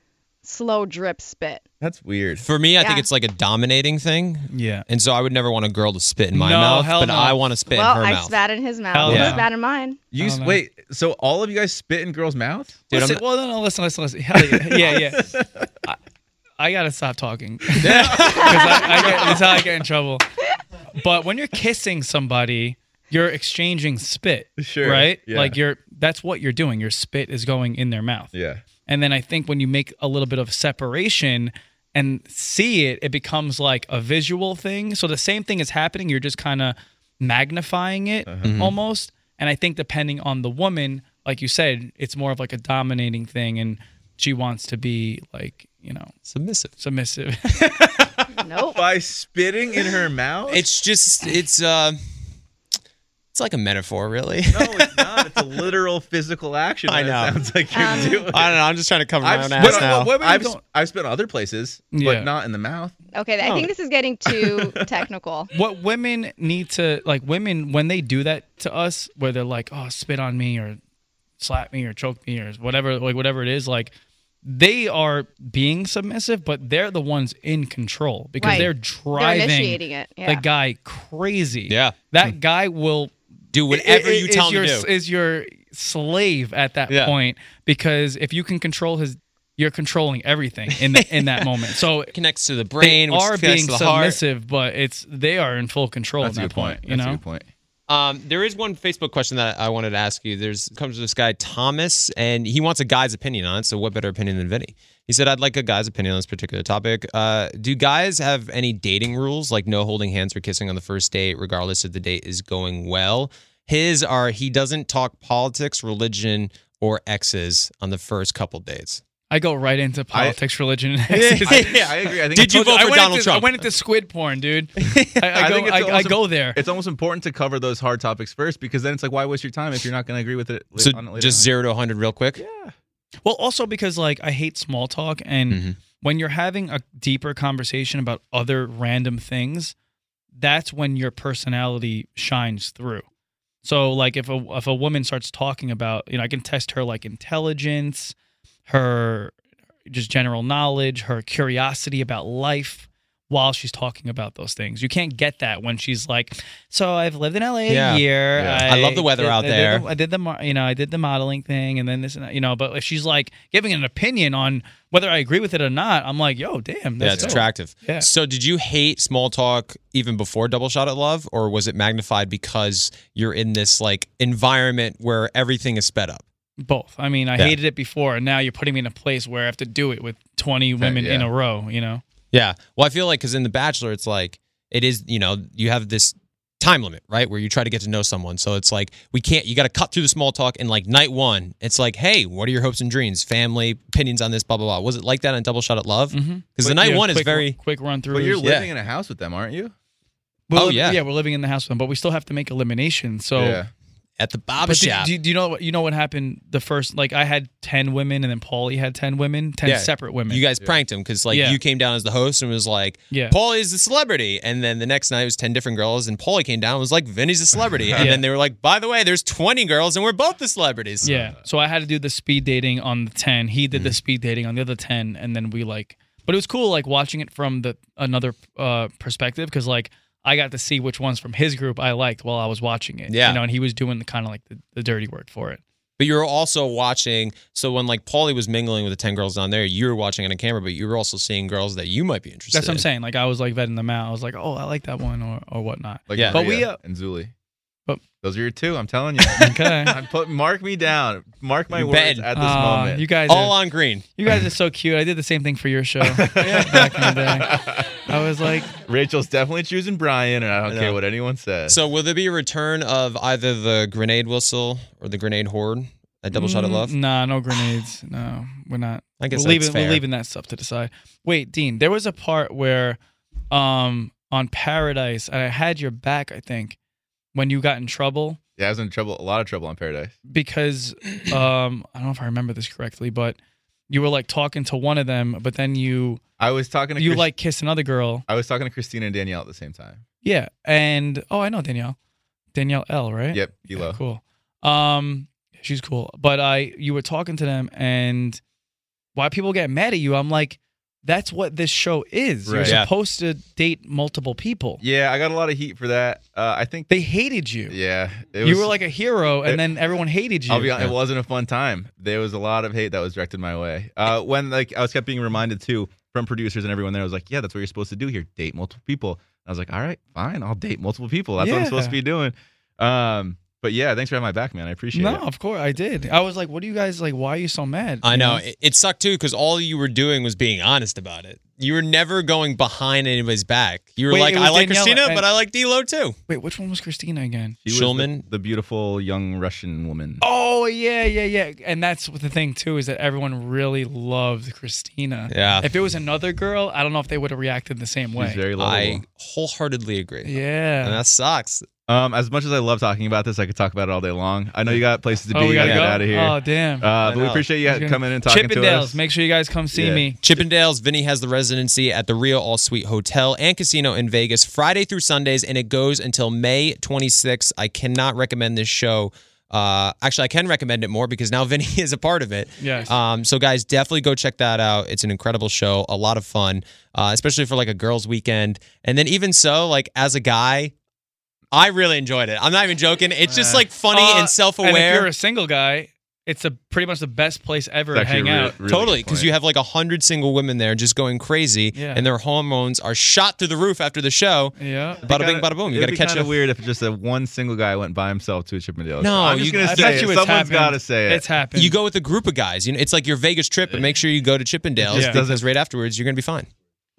slow drip spit. That's weird. For me, I think it's like a dominating thing. Yeah. And so I would never want a girl to spit in my No, mouth, hell but no. I want to spit well, in her I mouth. spat in his mouth. Hell He no. spat in mine. You I s- don't know. wait. So all of you guys spit in girls' mouths? Dude, I'm listen, well, no, no, listen, listen, listen. Hell yeah, yeah, yeah. I, I gotta stop talking because I, I get, that's how I get in trouble. But when you're kissing somebody, you're exchanging spit, Sure, right? yeah. Like you're that's what you're doing. Your spit is going in their mouth. Yeah. And then I think when you make a little bit of separation and see it, it becomes like a visual thing. So the same thing is happening, you're just kind of magnifying it Uh-huh. almost. And I think depending on the woman, like you said, it's more of like a dominating thing and she wants to be like, you know, submissive. Submissive. Nope. By spitting in her mouth? It's just it's uh it's like a metaphor, really. no, it's not. It's a literal physical action. I know. It sounds like you're Um, doing. I don't know. I'm just trying to cover my I've own ass on- now. women I've, don't- I've spit other places, Yeah. but not in the mouth. Okay, I think this is getting too technical. what women need to like women when they do that to us where they're like oh spit on me or slap me or choke me or whatever like whatever it is like they are being submissive but they're the ones in control because Right. they're They're driving initiating it, yeah. the guy crazy Yeah. that guy will Do whatever i- i- you tell him to do. is your slave at that Yeah. point because if you can control his you're controlling everything in the, in that moment so It connects to the brain, they which are being the heart. submissive, but it's they are in full control That's at that good point. You That's know, a good point. Um, there is one Facebook question that I wanted to ask you. There's comes this guy Thomas, and he wants a guy's opinion on it. So, what better opinion than Vinny? He said, "I'd like a guy's opinion on this particular topic. Uh, do guys have any dating rules, like no holding hands or kissing on the first date, regardless if the date is going well? His are he doesn't talk politics, religion, or exes on the first couple dates. I go right into politics, religion, and Yeah, exes. yeah, I agree. I think Did it's you vote I for Donald into, Trump? I went into squid porn, dude. I, I, go, think it's I, I go there. It's almost important to cover those hard topics first because then it's like, why waste your time if you're not going to agree with it? So, on it later just on? zero to hundred, real quick. Yeah. Well, also because like I hate small talk, and Mm-hmm. when you're having a deeper conversation about other random things, that's when your personality shines through. So, like if a if a woman starts talking about, you know, I can test her like intelligence, her just general knowledge, her curiosity about life while she's talking about those things. You can't get that when she's like, "So I've lived in LA Yeah. a year. Yeah. I love the weather did- out I did there." the- I did the you know I did the modeling thing and then this and that, you know. But if she's like giving an opinion on whether I agree with it or not, I'm like, yo, damn, Yeah, that's it's dope. attractive. Yeah. So, did you hate small talk even before Double Shot at Love, or was it magnified because you're in this like environment where everything is sped up? Both. I mean, I Yeah. hated it before, and now you're putting me in a place where I have to do it with 20 women in a row. You know. Yeah. Well, I feel like because in The Bachelor, it's like it is. You know, you have this time limit, right, where you try to get to know someone. So it's like we can't. You got to cut through the small talk. And like night one, it's like, hey, what are your hopes and dreams, family opinions on this, blah blah blah. Was it like that on Double Shot at Love? Mm-hmm. Because the night yeah, one is quick- very quick run through. But you're Yeah. living in a house with them, aren't you? We're Oh, li- yeah. yeah, we're living in the house with them, but we still have to make elimination. So Yeah. At the barber But do, shop. do, do you know what you know what happened the first like I had 10 women and then Paulie had 10 women, 10 Yeah. separate women. You guys pranked him because like Yeah. you came down as the host and was like, Yeah. Paulie is the celebrity. And then the next night it was 10 different girls and Paulie came down and was like, Vinny's the celebrity. And Yeah. then they were like, by the way, there's 20 girls and we're both the celebrities. Yeah. So I had to do the speed dating on the 10. He did Mm-hmm. the speed dating on the other 10 and then we like but it was cool like watching it from the another uh perspective cuz like I got to see which ones from his group I liked while I was watching it. Yeah. You know, and he was doing the kind of like the, the dirty work for it. But you were also watching. So when like Paulie was mingling with the 10 girls down there, you were watching on a camera, but you were also seeing girls that you might be interested That's what I'm in. saying. Like I was like vetting them out. I was like, "Oh, I like that one or or whatnot." Like Yeah. But we uh, and Zuli. But- those are your two. I'm telling you. Okay. I'm put mark me down. Mark my You words at this Aw, moment. You guys All are, on green. You guys are so cute. I did the same thing for your show back in the day. I was like, Rachel's definitely choosing Brian, and I don't I care what anyone says. So will there be a return of either the grenade whistle or the grenade horde? At double shot of Mm, love. Nah, no grenades. No, we're not. I guess we're that's leaving. fair. We're leaving that stuff to decide. Wait, Dean. There was a part where, um, on Paradise, and I had your back. I think when you got in trouble Yeah, I was in trouble, a lot of trouble on Paradise. because, um, I don't know if I remember this correctly, but you were like talking to one of them, but then you I was talking to you Chris- like kissed another girl. I was talking to Kristina and Danielle at the same time. Yeah, and oh, I know Danielle, Danielle L, right? Yep, Elo. Cool. Um, she's cool. But I, you were talking to them, and why people get mad at you? I'm like, that's what this show is. You're Right. Yeah. supposed to date multiple people. Yeah, I got a lot of heat for that. Uh, I think they hated you. Yeah, it you were like a hero, and it- then everyone hated you. I'll be honest, it wasn't a fun time. There was a lot of hate that was directed my way. Uh, when like I was kept being reminded too from producers and everyone there, I was like, yeah, that's what you're supposed to do here, date multiple people. I was like, all right, fine, I'll date multiple people. That's what I'm supposed to be doing. Um, but yeah, thanks for having my back, man. I appreciate no, it. No, of course I did. I was like, what do you guys like? Why are you so mad? I You know it, it sucked too because all you were doing was being honest about it. You were never going behind anybody's back. You were Wait, like, it I like Daniela Kristina, and- but I like D'Lo too. Wait, which one was Kristina again? She was the- Schulman? the, beautiful young Russian woman. Oh yeah, yeah, yeah. And that's what the thing too is that everyone really loved Kristina. Yeah. If it was another girl, I don't know if they would have reacted the same way. She's very I wholeheartedly agree. Yeah. and that sucks. Um, as much as I love talking about this, I could talk about it all day long. I know you got places to be. Oh, we gotta gotta get go? out of here. Oh, damn. Uh, but we know. appreciate you coming in and talking to Chippendales. us. Make sure you guys come see Yeah. me. Chippendales, Vinny has the residency at the Rio All Suite Hotel and Casino in Vegas Friday through Sundays, and it goes until May 26th. I cannot recommend this show. Uh, actually, I can recommend it more because now Vinny is a part of it. Yes. Um, so, guys, definitely go check that out. It's an incredible show, a lot of fun, uh, especially for like a girls' weekend. And then, even so, like as a guy, I really enjoyed it. I'm not even joking. It's just like funny Uh, and self aware. If you're a single guy, it's a pretty much the best place ever to hang out. really- totally, because you have like a hundred single women there just going crazy, Yeah. and their hormones are shot through the roof after the show. Yeah. Bada bing, bada boom. You got to catch kind it. weird if just a one single guy went by himself to a Chippendales. No, I'm just you- gonna I say bet it. you it's Someone's happened. got to say it. It's happened. You go with a group of guys. You know, it's like your Vegas trip, but make sure you go to Chippendales Yeah. because right afterwards you're gonna be fine.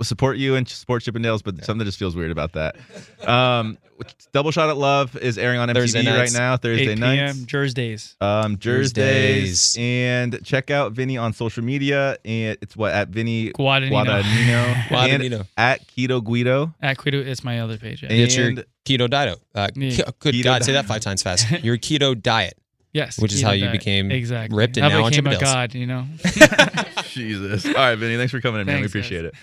We'll support you and support Chippendales, but something just feels weird about that. Um, Double Shot at Love is airing on MTV Thursday right now, Thursday 8 nights. p.m. Thursdays. Um, Thursdays. Thursdays. And check out Vinny on social media. And it's what at Vinny Guadagnino. Guadagnino. Guadagnino. at Keto Guido. At Guido, it's my other page. Yeah. And- It's your keto diet. Uh, Yeah. good Keto God, say that five times fast. Your keto diet, yes. which is how you diet. became exactly. ripped and I now on became a Chippendales. god, you know. Jesus. All right, Vinny. Thanks for coming in, man. we Thanks, appreciate it.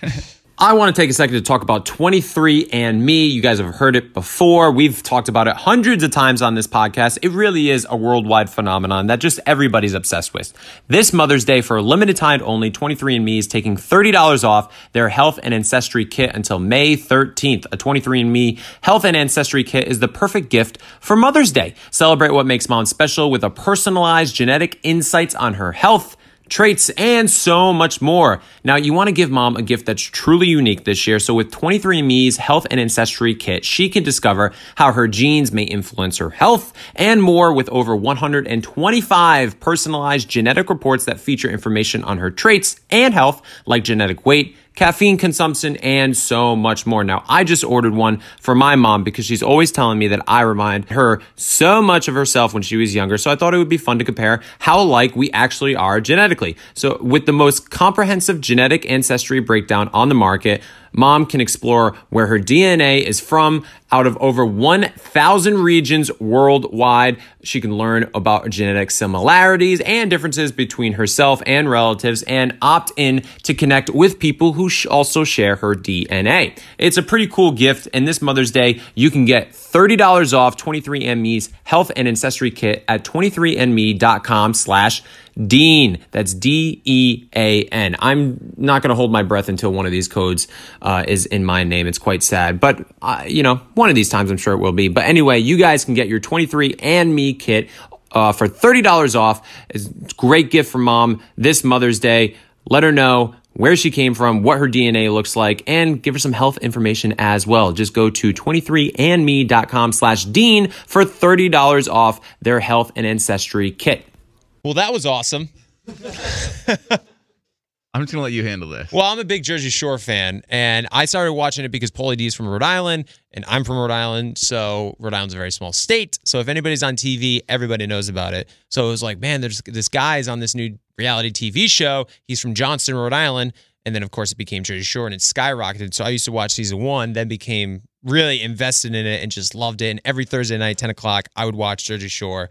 I want to take a second to talk about 23andMe. You guys have heard it before. We've talked about it hundreds of times on this podcast. It really is a worldwide phenomenon that just everybody's obsessed with. This Mother's Day, for a limited time only, 23andMe is taking $30 off their health and ancestry kit until May 13th. A 23andMe health and ancestry kit is the perfect gift for Mother's Day. Celebrate what makes mom special with a personalized genetic insights on her health traits, and so much more. Now, you want to give mom a gift that's truly unique this year. So, with 23andMe's Health and Ancestry Kit, she can discover how her genes may influence her health and more with over 125 personalized genetic reports that feature information on her traits and health, like genetic weight caffeine consumption, and so much more. Now, I just ordered one for my mom because she's always telling me that I remind her so much of herself when she was younger. So I thought it would be fun to compare how alike we actually are genetically. So with the most comprehensive genetic ancestry breakdown on the market, Mom can explore where her DNA is from out of over 1,000 regions worldwide. She can learn about genetic similarities and differences between herself and relatives and opt in to connect with people who also share her DNA. It's a pretty cool gift. And this Mother's Day, you can get $30 off 23andMe's health and ancestry kit at 23andme.com slash Dean. That's D E A N. I'm not going to hold my breath until one of these codes uh, is in my name. It's quite sad, but uh, you know, one of these times I'm sure it will be. But anyway, you guys can get your 23 and Me kit uh, for $30 off. It's a great gift for mom this Mother's Day. Let her know where she came from, what her DNA looks like, and give her some health information as well. Just go to 23andme.com slash Dean for $30 off their health and ancestry kit. Well, that was awesome. I'm just gonna let you handle this. Well, I'm a big Jersey Shore fan, and I started watching it because Paulie D is from Rhode Island, and I'm from Rhode Island. So Rhode Island's a very small state. So if anybody's on TV, everybody knows about it. So it was like, man, there's this guy's on this new reality TV show. He's from Johnston, Rhode Island, and then of course it became Jersey Shore, and it skyrocketed. So I used to watch season one, then became really invested in it and just loved it. And every Thursday night, 10 o'clock, I would watch Jersey Shore,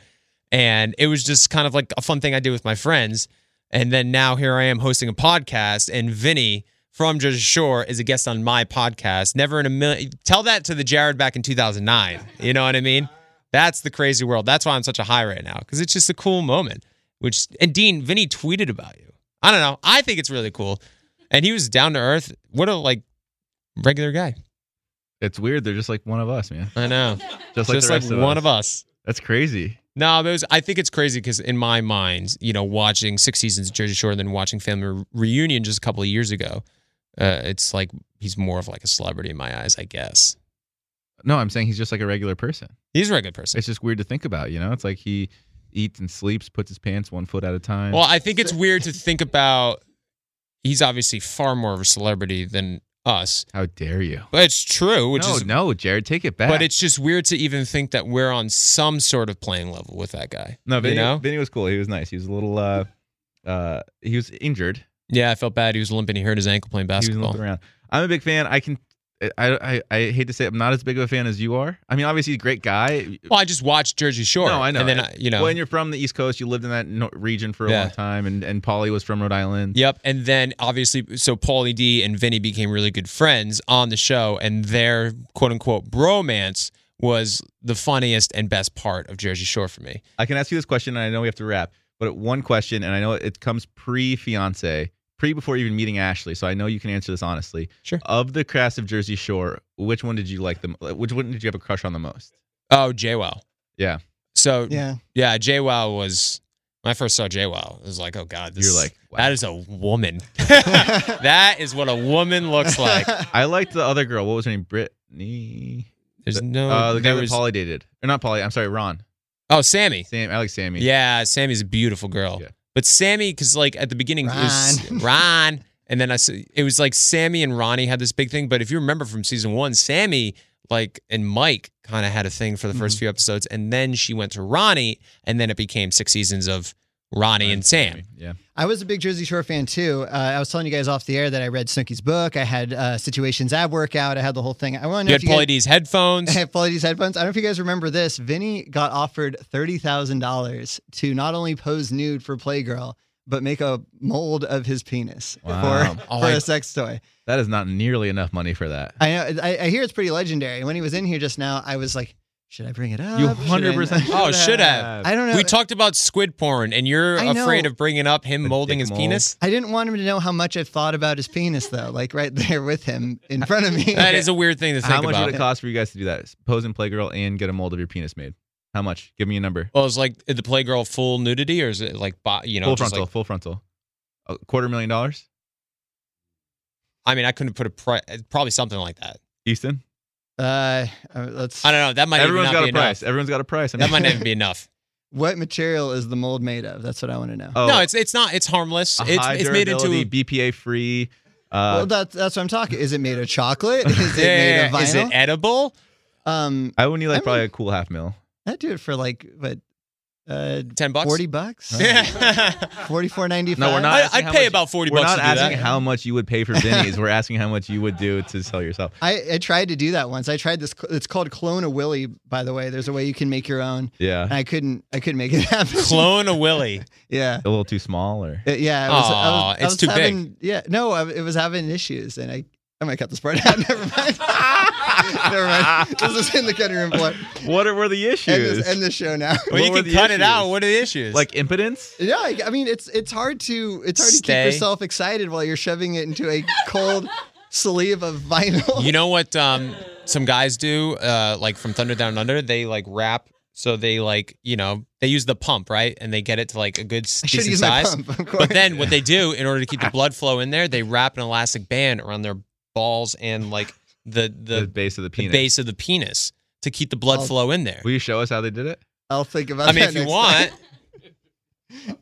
and it was just kind of like a fun thing I did with my friends. And then now here I am hosting a podcast, and Vinny from Jersey Shore is a guest on my podcast. Never in a million. Tell that to the Jared back in 2009. You know what I mean? That's the crazy world. That's why I'm such a high right now because it's just a cool moment. Which and Dean Vinny tweeted about you. I don't know. I think it's really cool, and he was down to earth. What a like regular guy. It's weird. They're just like one of us, man. I know. Just like Just like of one us. of us. That's crazy. No, was, I think it's crazy because in my mind, you know, watching six seasons of Jersey Shore and then watching Family Re- Reunion just a couple of years ago, uh, it's like he's more of like a celebrity in my eyes, I guess. No, I'm saying he's just like a regular person. He's a regular person. It's just weird to think about. You know, it's like he eats and sleeps, puts his pants one foot at a time. Well, I think it's weird to think about. He's obviously far more of a celebrity than us. How dare you? But it's true, which no, is no, Jared, take it back. But it's just weird to even think that we're on some sort of playing level with that guy. no, Vinny, you know? Vinny was cool. He was nice. He was a little, uh, uh, he was injured. Yeah, I felt bad. He was limping. He hurt his ankle playing He was basketball. limping around. I'm a big fan. I can, I, I, I hate to say, it, I'm not as big of a fan as you are. I mean, obviously, he's a great guy. Well, I just watched Jersey Shore. No, I know. And then, I, you know. when you're from the East Coast, you lived in that no- region for a Yeah. long time, and and Paulie was from Rhode Island. Yep. And then obviously, so Paulie D and Vinny became really good friends on the show, and their quote unquote bromance was the funniest and best part of Jersey Shore for me. I can ask you this question, and I know we have to wrap, but one question, and I know it comes pre fiance, pre before even meeting Ashley, so I know you can answer this honestly. Sure. Of the cast of Jersey Shore, which one did you like the? m- Which one did you have a crush on the most? Oh, JWoww. Yeah. So Yeah. yeah, JWoww was when I first saw JWoww. It was like, oh god, this You're is- like, that is a woman. that is what a woman looks like. I liked the other girl. What was her name? Brittany. There's The- no. Uh, the guy there that was- Paulie dated, or not Paulie? I'm sorry, Ron. Oh, Sammy. Sam. I like Sammy. Yeah, Sammy's a beautiful girl. Yeah. But Sammy, because like at the beginning, it was Ron, and then I it was like Sammy and Ronnie had this big thing. But if you remember from season one, Sammy like and Mike kind of had a thing for the 1st Mm-hmm. few episodes, and then she went to Ronnie, and then it became six seasons of Ronnie and Sam. Yeah. I was a big Jersey Shore fan too. Uh, I was telling you guys off the air that I read Snooki's book. I had uh, Situations ab workout. I had the whole thing. I want to know You if had you Paulie guys, D's headphones. I had Paulie D's headphones. I don't know if you guys remember this. Vinny got offered thirty thousand dollars to not only pose nude for Playgirl, but make a mold of his penis Wow. for, Oh, for I- a sex toy. That is not nearly enough money for that. I know. I, I hear it's pretty legendary. When he was in here just now, I was like, should I bring it up? You Should I 100% Oh, should have. I don't know. We talked about squid porn, and you're I know. afraid of bringing up him molding his mold. penis. I didn't want him to know how much I've thought about his penis, though. Like right there with him in front of me. That is a weird thing to think about. How much about. would it cost for you guys to do that? Pose in Playgirl and get a mold of your penis made. How much? Give me a number. Well, it's like the Playgirl full nudity, or is it like you know full frontal. like full frontal. A quarter million dollars. I mean, I couldn't put a price. Probably something like that. Easton. Uh, uh, let's. I don't know. That might Everyone's even got not a be price. Everyone's got a price. I That might not even be enough. What material is the mold made of? That's what I want to know. Oh, No, it's it's not. It's harmless. a It's high it's made into BPA free. well, Uh, that's that's what I'm talking. Is it made of chocolate? Is it Yeah, made of vinyl? Is it edible? um, I would need like I probably a cool half mil. I'd do it for like what, uh, Ten bucks. forty bucks, Yeah. forty four ninety five. No, we're not. I- asking I'd pay much- about 40 We're bucks not to do asking that. how much you would pay for Vinny's. we're asking how much you would do to sell yourself. I, I tried to do that once. I tried this. It's called Clone a Willy. By the way, there's a way you can make your own. Yeah. And I couldn't. I couldn't make it happen. Clone a Willy. yeah. A little too small, or Uh, yeah. I was, I was, I it's was too big. having, Yeah. No, I, it was having issues, and I. I might cut this part out. Never mind. Never mind. This is in the cutting room floor. what are, were the issues? End this, end this show now. Well, you What were can the cut it out. issues? What are the issues? like impotence? Yeah, I I mean it's it's hard to it's hard to keep yourself excited while you're shoving it into a cold sleeve of vinyl. You know what um, some guys do, uh, like from Thunder Down Under? They like wrap. So they like, you know, they use the pump, right? And they get it to like a good s- I should decent use my size. pump, of course. But then what they do in order to keep the blood flow in there, they wrap an elastic band around their balls and like the the, The base of the the penis. base of the penis to keep the blood I'll- flow in there. Will you show us how they did it? I'll think about I mean, that if you want.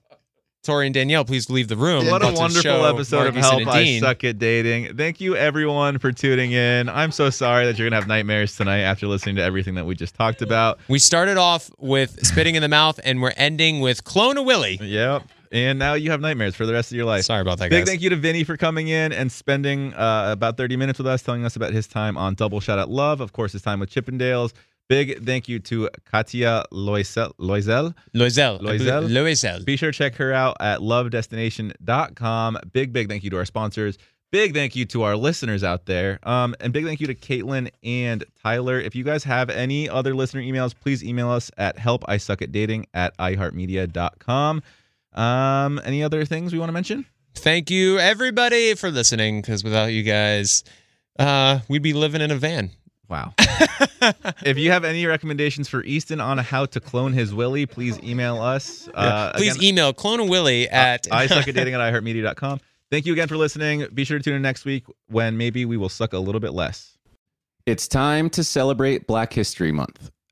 Tori and Danielle, please leave the room. What a wonderful episode of Marcus and Help I Suck at Dating. Thank you everyone for tuning in. I'm so sorry that you're gonna have nightmares tonight after listening to everything that we just talked about. We started off with spitting in the mouth, and we're ending with clone a Willy. Yep. And now you have nightmares for the rest of your life. Sorry about that, Big guys. thank you to Vinny for coming in and spending uh, about 30 minutes with us, telling us about his time on Double Shot at Love, of course, his time with Chippendales. Big thank you to Katia Loisel. Loisel. Loisel. Loisel. Loisel. Be sure to check her out at lovedestination.com. Big, big thank you to our sponsors. Big thank you to our listeners out there. Um, and big thank you to Caitlin and Tyler. If you guys have any other listener emails, please email us at helpisuckatdating at iheartmedia.com. Um, any other things we want to mention? Thank you, everybody, for listening, because without you guys, uh, we'd be living in a van. Wow. if you have any recommendations for Easton on how to clone his Willy, please email us. Uh, Please again, email clone a Willy at I suck at dating at iheartmedia.com. Thank you again for listening. Be sure to tune in next week when maybe we will suck a little bit less. It's time to celebrate Black History Month